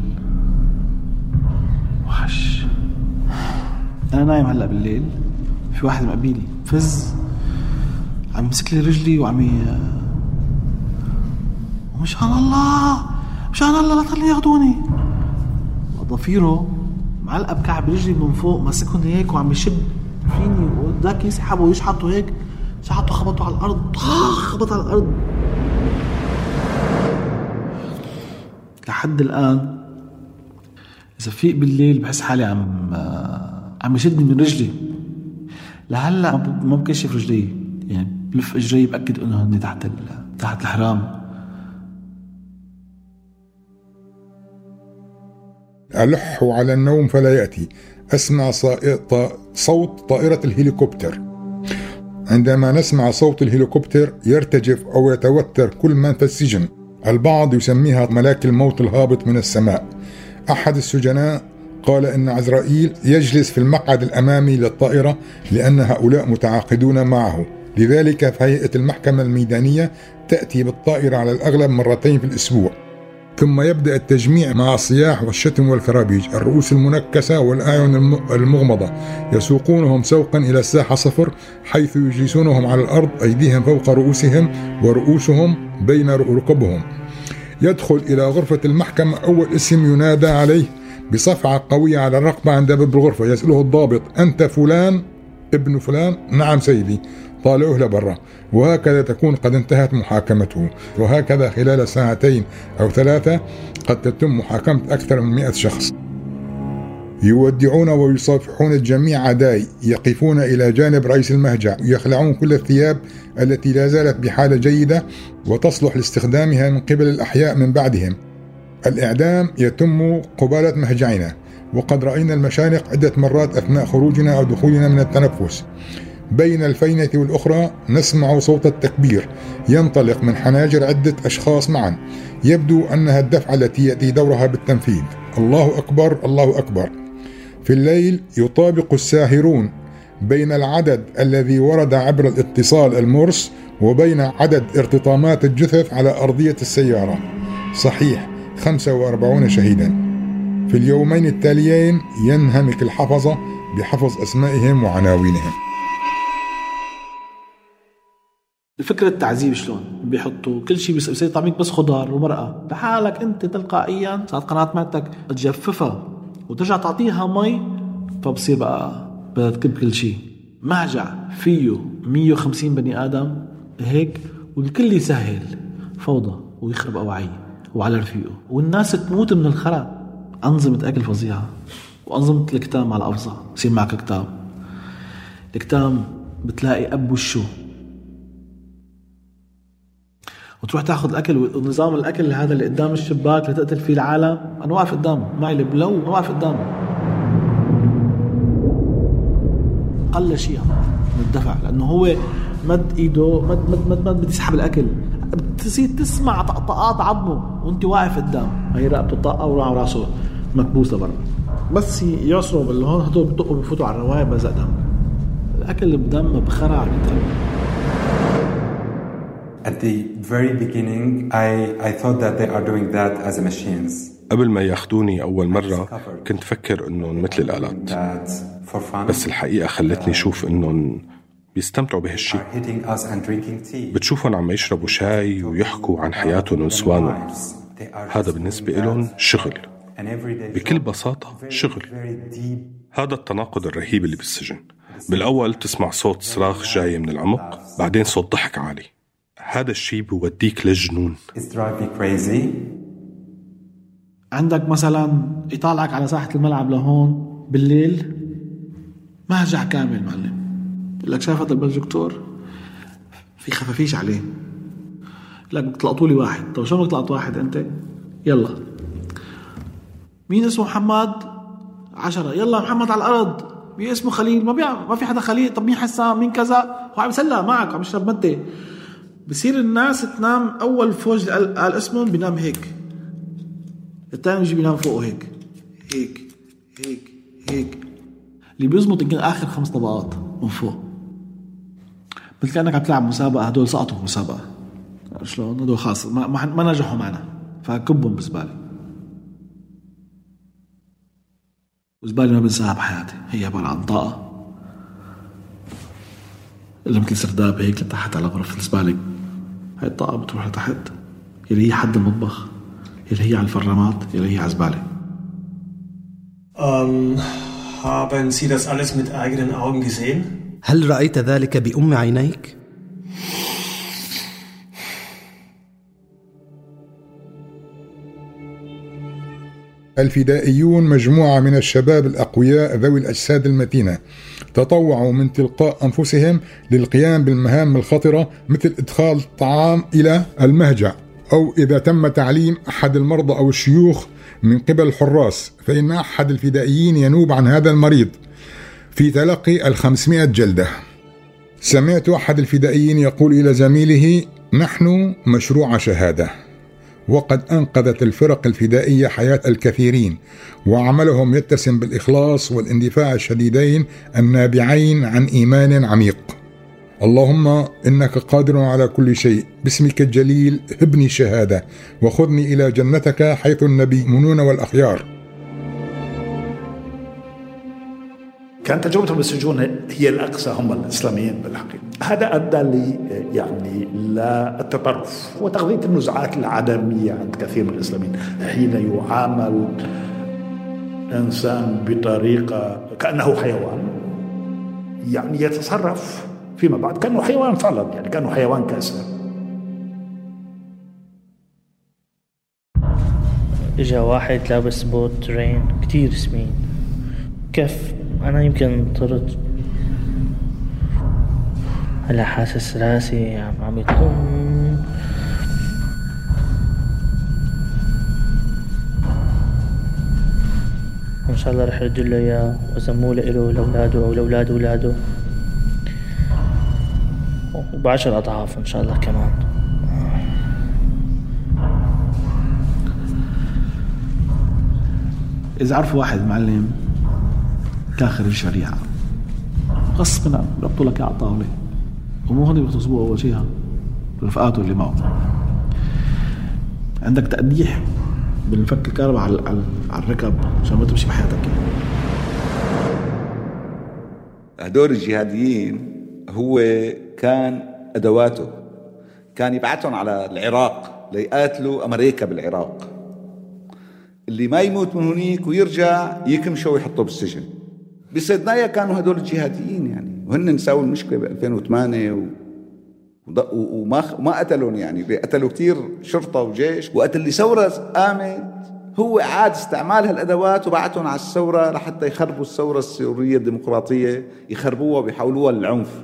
وحش. أنا نايم هلأ بالليل في واحد مقبيلي فز عم يمسك لي رجلي وعم ي... مشان الله مشان الله لا تخليني ياخذوني ضفيره معلقة بكعب رجلي من فوق ماسكهم هيك وعم يشد فيني. وذاك يسحبه ويشحطه هيك شحطه خبطه على الأرض خبط على الأرض. لحد الآن إذا فيق بالليل بحس حالي عم عم يشدني من رجلي. لهلأ ما بكشف رجلي. يعني بلف إجري بأكد إنه هني تحت تحت الحرام ألح على النوم فلا يأتي. أسمع صوت طائرة الهليكوبتر عندما نسمع صوت الهليكوبتر يرتجف أو يتوتر كل من في السجن. البعض يسميها ملاك الموت الهابط من السماء. أحد السجناء قال إن عزرائيل يجلس في المقعد الأمامي للطائرة لأن هؤلاء متعاقدون معه. لذلك فهيئة المحكمة الميدانية تأتي بالطائرة على الأغلب مرتين في الأسبوع. ثم يبدأ التجميع مع الصياح والشتم والكرابيج الرؤوس المنكسة والأعين المغمضة. يسوقونهم سوقا إلى الساحة صفر حيث يجلسونهم على الأرض أيديهم فوق رؤوسهم ورؤوسهم بين ركبهم. يدخل إلى غرفة المحكمة أول اسم ينادى عليه بصفعة قوية على الرقبة عند باب الغرفة يسأله الضابط أنت فلان؟ ابن فلان؟ نعم سيدي. طالعوه لبرا وهكذا تكون قد انتهت محاكمته. وهكذا خلال ساعتين أو ثلاثة قد تتم محاكمة أكثر من مئة شخص. يودعون ويصافحون الجميع عداي يقفون إلى جانب رئيس المهجع يخلعون كل الثياب التي لا زالت بحالة جيدة وتصلح لاستخدامها من قبل الأحياء من بعدهم. الإعدام يتم قبالة مهجعنا. وقد رأينا المشانق عدة مرات أثناء خروجنا أو دخولنا من التنفس. بين الفينة والأخرى نسمع صوت التكبير ينطلق من حناجر عدة أشخاص معا. يبدو أنها الدفعة التي يأتي دورها بالتنفيذ. الله أكبر الله أكبر. في الليل يطابق الساهرون بين العدد الذي ورد عبر الاتصال المرس وبين عدد ارتطامات الجثث على أرضية السيارة. صحيح 45 شهيدا. في اليومين التاليين ينهمك الحفظة بحفظ أسمائهم وعناوينهم. الفكرة التعذيب شلون؟ بيحطوا كل شيء بيصير طعميك بس خضار ومرقة. لحالك انت تلقائيا صارت قناة معدتك تجففها وترجع تعطيها مي فبصير بقى بدها تكب كل شيء مهجع فيه 150 بني آدم هيك والكل يسهل فوضى ويخرب اواعيه وعلى رفيقه. والناس تموت من الخرا. أنظمة أكل فظيعة وأنظمة الكتام على افظع يصير معك كتام الكتام بتلاقي أب وشه وتروح تاخذ الأكل ونظام الأكل هذا اللي قدام الشباك لتقتل فيه العالم. أنا واقف قدامه معي البلو ما واقف قدامه قل شيء من الدفع لأنه هو مد إيده مد مد مد, مد بده يسحب الأكل. بتصير تسمع طقطقات عظمه وأنت واقف قدام. هي رقبته طاقة وراسه مكبوس لبرا بس يعصروا بالهون هدول بيطقوا بفوتوا على الرواية بزق دم. الأكل بدم بخرع At the very beginning, I, I thought that they are doing that as machines. قبل ما ياخذوني أول مرة كنت فكر إنهم مثل الآلات. بس الحقيقة خلتني أشوف إنهم بيستمتعوا بهالشيء بتشوفهم عم يشربوا شاي ويحكوا عن حياتهم ونسوانهم. هذا بالنسبة لهم شغل. بكل بساطة شغل. هذا التناقض الرهيب اللي بالسجن. بالأول تسمع صوت صراخ جاي من العمق بعدين صوت ضحك عالي. هذا الشيء بوديك للجنون عندك مثلا يطالعك على ساحة الملعب لهون بالليل مهجع كامل معلم. بقول لك شايف هذا البروجيكتور في خفافيش عليه. لك بتلقطوا لي واحد. طيب شلون بتلقط واحد أنت؟ يلا. مين اسمه محمد؟ عشرة. يلا محمد على الأرض. مين اسمه خليل؟ ما بيع ما في حدا خليل. طب مين حسام؟ مين كذا؟ هو عم يسلى معك عم يشرب مده بصير الناس تنام أول فوج قال اسمهم بينام هيك. الثاني بيجي بينام فوقه هيك. هيك هيك هيك. اللي بيزبط يمكن آخر خمس طبقات من فوق. مثل كأنك عم تلعب مسابقة هدول سقطوا مسابقة. شلون؟ هدول خاص ما, ما نجحوا معنا. فكبهم بزبالة. وزبالة ما بنساها بحياتي. هي عبارة عن طاقة. الا مثل سرداب هيك لتحت على غرفة الزبالة. هاي الطاقة بتروح لتحت يلي هي حد المطبخ يلي هي على الفرامات يلي هي على الزبالة haben Sie das alles mit eigenen Augen gesehen? هل رأيت ذلك بأم عينيك؟ الفدائيون مجموعة من الشباب الأقوياء ذوي الأجساد المتينة تطوعوا من تلقاء أنفسهم للقيام بالمهام الخطرة مثل إدخال الطعام إلى المهجع أو إذا تم تعليم أحد المرضى أو الشيوخ من قبل الحراس فإن أحد الفدائيين ينوب عن هذا المريض. في تلقي الخمسمائة جلدة. سمعت أحد الفدائيين يقول إلى زميله نحن مشروع شهادة. وقد أنقذت الفرق الفدائية حياة الكثيرين وعملهم يتسم بالإخلاص والاندفاع الشديدين النابعين عن إيمان عميق. اللهم إنك قادر على كل شيء باسمك الجليل هبني شهادة وخذني إلى جنتك حيث النبيون والأخيار. كانت تجربتهم بالسجون هي الأقصى هم الإسلاميين بالحقيقة. هذا أدى لي يعني للتطرف وتغذية النزعات العدمية عند كثير من الإسلاميين. حين يعامل إنسان بطريقة كأنه حيوان يعني يتصرف فيما بعد. كأنه حيوان فعلا يعني كأنه حيوان كاسر إجا واحد لابس بوت ترين كتير سمين. كيف أنا يمكن طرت هلا حاسس رأسي عم عم يطم وان شاء الله رح ارد له إياه وزموه له لأولاده أو لأولاد أولاده. وبعشر أضعاف إن شاء الله كمان. إذا عرفوا واحد معلم كان خريج شريعه غصبا عنه بيربطوا لك على الطاوله ومو هون بيغتصبوه أول شيء رفقاته اللي معه. عندك تقديح بالفك الكهرباء على على الركب عشان ما تمشي بحياتك. هدول الجهاديين هو كان أدواته. كان يبعثهم على العراق ليقاتلوا أمريكا بالعراق. اللي ما يموت من هنيك ويرجع يكمشوا ويحطوه بالسجن. بصيدنايا كانوا هدول الجهاديين يعني. وهن ساووا المشكلة ب 2008 و... وما وما قتلهم يعني. قتلوا كثير شرطة وجيش. وقت اللي ثورة قامت هو عاد استعمال هالأدوات وبعتهم على الثورة لحتى يخربوا الثورة السورية الديمقراطية يخربوها ويحولوها للعنف.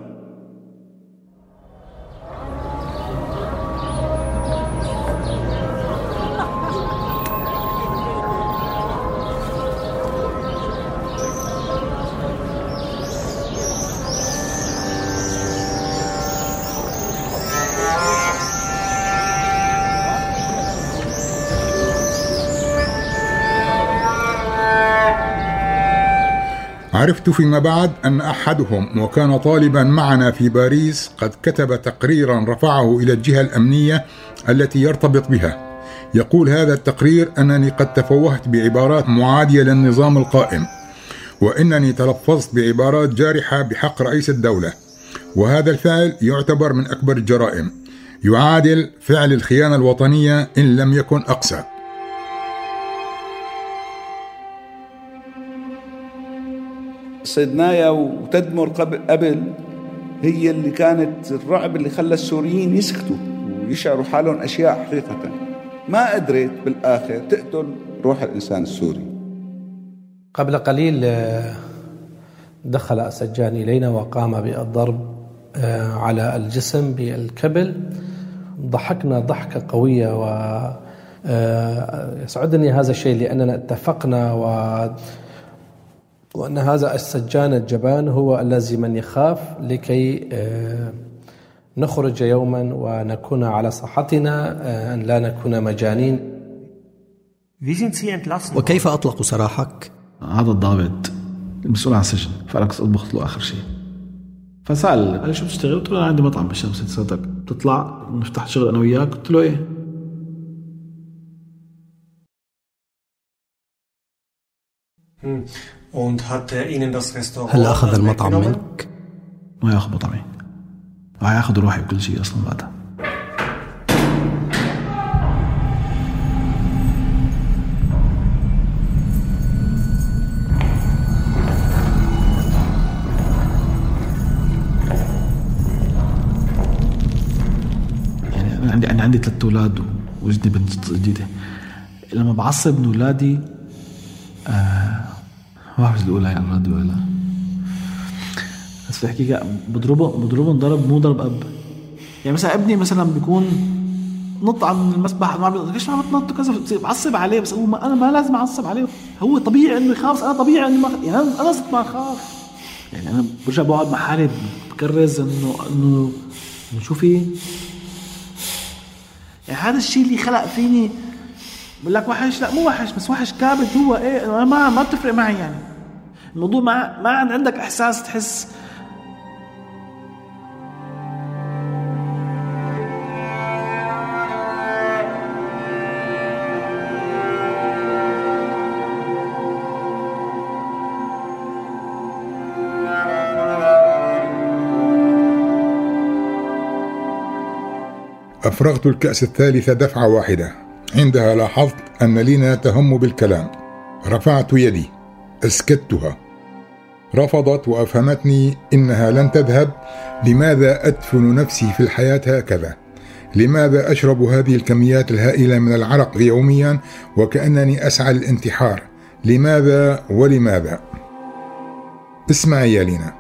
عرفت فيما بعد أن أحدهم وكان طالبا معنا في باريس قد كتب تقريرا رفعه إلى الجهة الأمنية التي يرتبط بها. يقول هذا التقرير أنني قد تفوهت بعبارات معادية للنظام القائم وإنني تلفظت بعبارات جارحة بحق رئيس الدولة. وهذا الفعل يعتبر من أكبر الجرائم يعادل فعل الخيانة الوطنية إن لم يكن أقسى صيدنايا وتدمر قبل, قبل هي اللي كانت الرعب اللي خلى السوريين يسكتوا ويشعروا حالهم أشياء حقيقة. ما قدرت بالآخر تقتل روح الإنسان السوري. قبل قليل دخل السجان إلينا وقام بالضرب على الجسم بالكبل. ضحكنا ضحكة قوية و يسعدني هذا الشيء لأننا اتفقنا و وأن هذا السجان الجبان هو الذي من يخاف لكي نخرج يوما ونكون على صحتنا أن لا نكون مجانين وكيف أطلقوا سراحك؟ هذا الضابط المسؤول عن السجن فأنا كنت أطبخ له آخر شيء فسأل قال لي شو بتشتغل؟ قلت له أنا عندي مطعم بالشمس سنتك بتطلع نفتح شغل أنا وياك؟ قلت له إيه هل أخذ المطعم منك؟ ما يأخذ مطعمي وهياخذ روحي وكل شيء أصلا بعدها. يعني عندي أنا عندي ثلاث أولاد وجدي بنت جديدة. لما بعصب من أولادي آه ما بعرف اذا الاولى على الراديو ولا لأ. بس في الحقيقة بضربه بضربه ضرب مو ضرب أب. يعني مثلا ابني مثلا بيكون نط عن المسبح ما عم ليش ما بتنط كذا بعصب عليه بس هو ما أنا ما لازم أعصب عليه. هو طبيعي إنه يخاف أنا طبيعي اني ما يعني أنا صرت ما أخاف. يعني أنا برجع بقعد مع حالي بكرز إنه إنه إنه شوفي يعني هذا الشيء اللي خلق فيني بقول لك وحش؟ لأ مو وحش بس وحش كابت هو إيه أنا ما ما بتفرق معي يعني. الموضوع ما ما عندك إحساس تحس. أفرغت الكأس الثالثة دفعة واحدة. عندها لاحظت أن لينا تهم بالكلام. رفعت يدي. أسكتها. رفضت وأفهمتني إنها لن تذهب لماذا أدفن نفسي في الحياة هكذا؟ لماذا أشرب هذه الكميات الهائلة من العرق يوميا وكأنني أسعى للانتحار لماذا ولماذا؟ اسمعي يا لينا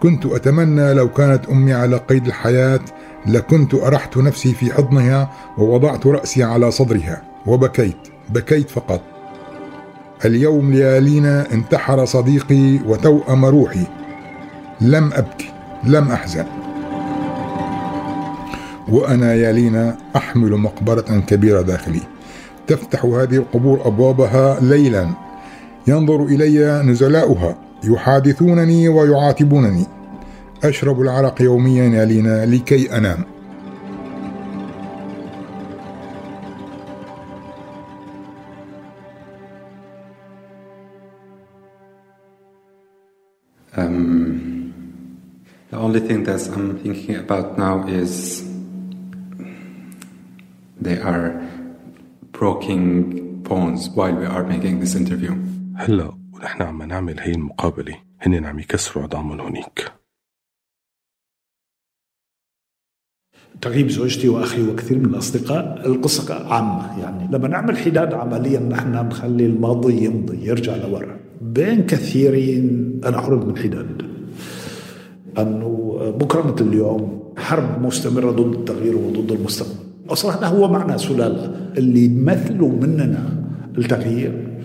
كنت أتمنى لو كانت أمي على قيد الحياة لكنت أرحت نفسي في حضنها ووضعت رأسي على صدرها وبكيت بكيت فقط. اليوم يا لينا انتحر صديقي وتوأم روحي. لم أبكي لم أحزن. وأنا يا لينا أحمل مقبرة كبيرة داخلي. تفتح هذه القبور أبوابها ليلا. ينظر إلي نزلاؤها. يحادثونني ويعاتبونني. أشرب العرق يوميا يا لينا لكي أنام. Only thing that I'm thinking about now is they are broken bones while we are making this interview. هلا ونحن عم نعمل هي المقابلة. هن عم يكسروا عظامهم هونيك. تغيب زوجتي وأخي وكثير من الأصدقاء القصة عامة يعني. لما نعمل حداد عمليا نحن نخلي الماضي يمضي يرجع لورا. بين كثيرين أنا احرم من حداد. أنه بكرة مثل اليوم حرب مستمرة ضد التغيير وضد المستقبل. هذا هو معنى سلالة. اللي يمثلوا مننا التغيير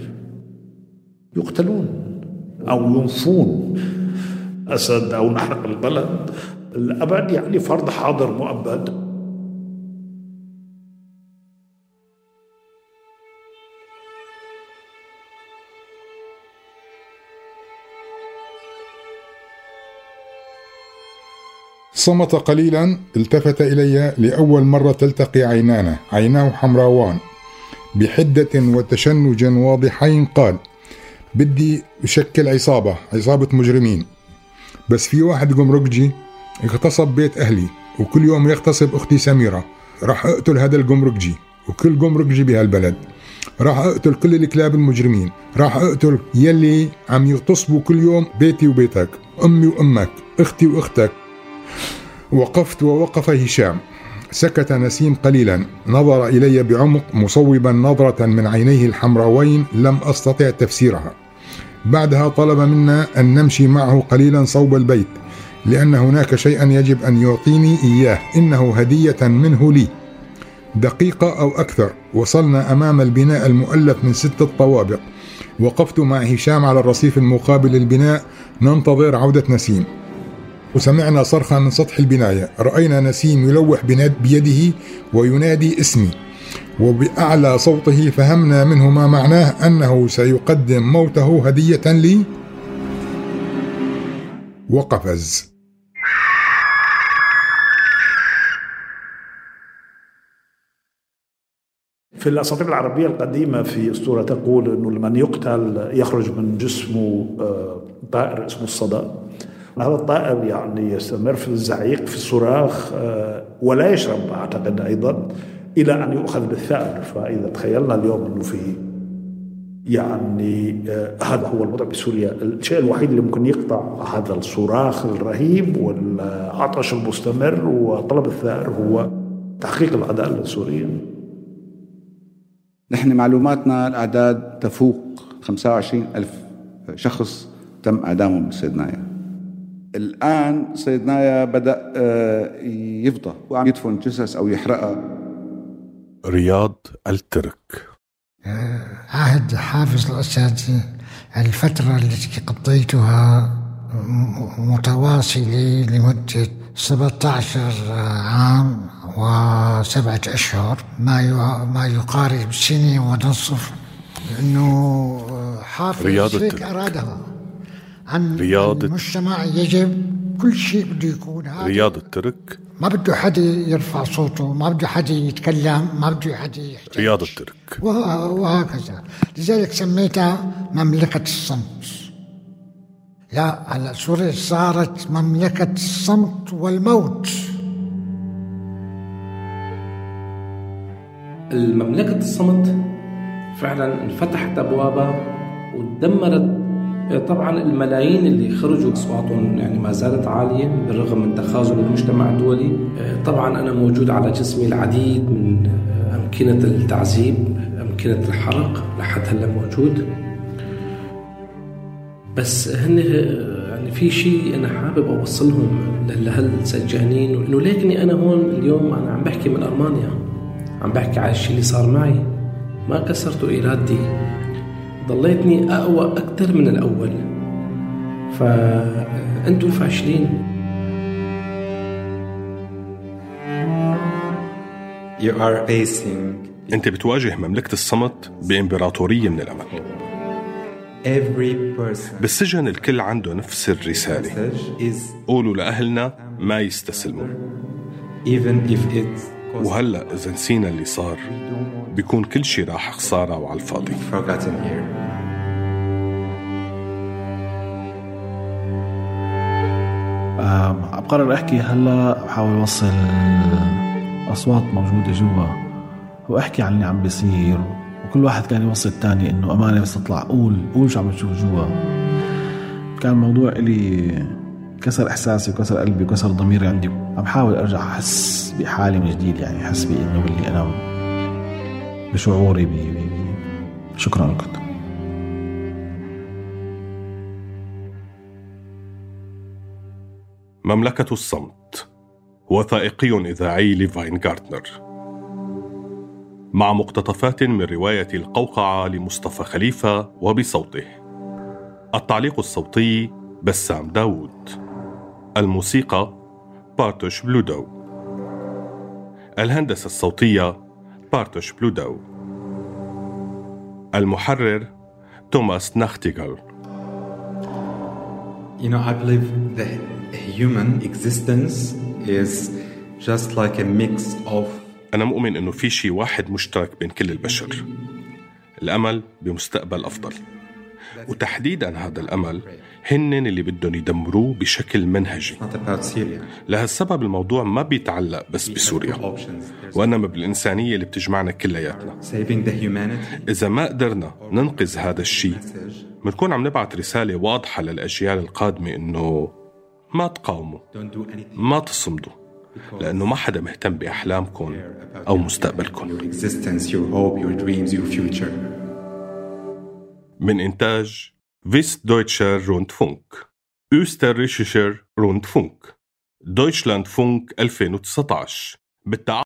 يقتلون أو ينفون أسد أو نحرق البلد. الأبد يعني فرض حاضر مؤبد. صمت قليلا التفت إلي لأول مرة تلتقي عينانا عيناه حمراوان. بحدة وتشنج واضحين قال بدي أشكل عصابة عصابة مجرمين. بس في واحد جمركجي اغتصب بيت أهلي وكل يوم يغتصب أختي سميرة. راح أقتل هذا الجمركجي وكل جمركجي بهالبلد. راح أقتل كل الكلاب المجرمين. راح أقتل يلي عم يغتصبوا كل يوم بيتي وبيتك أمي وأمك أختي وأختك. وقفت ووقف هشام. سكت نسيم قليلا. نظر إلي بعمق مصوبا نظرة من عينيه الحمراوين. لم أستطع تفسيرها. بعدها طلب منا أن نمشي معه قليلا صوب البيت لأن هناك شيئا يجب أن يعطيني إياه. إنه هدية منه لي. دقيقة أو أكثر. وصلنا أمام البناء المؤلف من ستة طوابق وقفت مع هشام على الرصيف المقابل للبناء. ننتظر عودة نسيم. وسمعنا صرخا من سطح البناية. رأينا نسيم يلوح بيده وينادي اسمي. وبأعلى صوته فهمنا منه ما معناه أنه سيقدم موته هدية لي. وقفز. في الأساطير العربية القديمة في أسطورة تقول إنه لمن يقتل يخرج من جسمه آه، طائر اسمه الصدى هذا الطائر يعني يستمر في الزعيق في الصراخ آه، ولا يشرب أعتقد أيضا إلى أن يؤخذ بالثأر. فإذا تخيلنا اليوم أنه في يعني آه، هذا هو الوضع بسوريا. الشيء الوحيد اللي ممكن يقطع هذا الصراخ الرهيب والعطش المستمر وطلب الثأر هو تحقيق العدالة السورية نحن معلوماتنا الأعداد تفوق 25 ألف شخص تم إعدامهم بسيدنايا الآن سيدنايا بدأ آه، يفضى وعم. يدفن جثث أو يحرقها. رياض الترك. عهد حافظ الأسد الفترة التي قضيتها متواصلة لمدة 17 عام وسبعة أشهر. ما ما يقارب سنة ونصف. لأنه حافظ رياض هيك أرادها. عن رياض المجتمع يجب كل شيء بده يكون هذا. رياض الترك. ما بده حدا يرفع صوته ما بده حدا يتكلم ما بده حدا يحكي رياض الترك. وهكذا. لذلك سميتها مملكة الصمت. لا على سوريا صارت مملكة الصمت والموت. المملكة الصمت فعلا انفتحت أبوابها ودمرت طبعا الملايين اللي خرجوا أصواتهم يعني ما زالت عالية بالرغم من تخاذل المجتمع الدولي. طبعا أنا موجود على جسمي العديد من أمكنة التعذيب أمكنة الحرق لحد هلأ موجود. بس هن يعني في شيء أنا حابب أوصلهم لهالسجانين إنه ليكني أنا هون اليوم أنا عم بحكي من المانيا عم بحكي على الشيء اللي صار معي. ما كسرت إرادتي. ضليتني أقوى أكثر من الأول. فأنتوا فاشلين. You are facing أنت بتواجه مملكة الصمت بإمبراطورية من الأمل. Every person بالسجن الكل عنده نفس الرسالة. قولوا لأهلنا ما يستسلموا وهلأ إذا نسينا اللي صار بيكون كل شي راح خسارة وعلى الفاضي. عم بقرر أحكي هلا بحاول أوصل أصوات موجودة جوا. واحكي عن اللي عم بيصير وكل واحد كان يوصل الثاني إنه أمانة بس تطلع. قول قول شو عم تشوف جوا. كان الموضوع إلي كسر إحساسي وكسر قلبي وكسر ضميري عندي. عم بحاول أرجع أحس بحالي من جديد يعني أحس بإنه باللي أنا بشعوري بي بي بي. شكرا لكم مملكة الصمت وثائقي إذاعي لفاين جارتنر مع مقتطفات من رواية القوقعة لمصطفى خليفة وبصوته. التعليق الصوتي بسام داوود. الموسيقى بارتوش بلودو. الهندسة الصوتية بارتوش بلودو. المحرر توماس ناختيغل. You know, I believe the human existence is just like a mix of أنا مؤمن إنه في شيء واحد مشترك بين كل البشر. الأمل بمستقبل أفضل. وتحديدا هذا الأمل هن اللي بدهم يدمروه بشكل منهجي. لهالسبب الموضوع ما بيتعلق بس بسوريا وإنما بالإنسانية اللي بتجمعنا كلياتنا. إذا ما قدرنا ننقذ هذا الشيء بنكون عم نبعث رسالة واضحة للأجيال القادمة إنه ما تقاوموا ما تصمدوا لأنه ما حدا مهتم بأحلامكم أو مستقبلكم. من إنتاج فيست دويتشر روندفونك أوستريشيشر روندفونك دويتشلاند فونك 2019 بالتعاون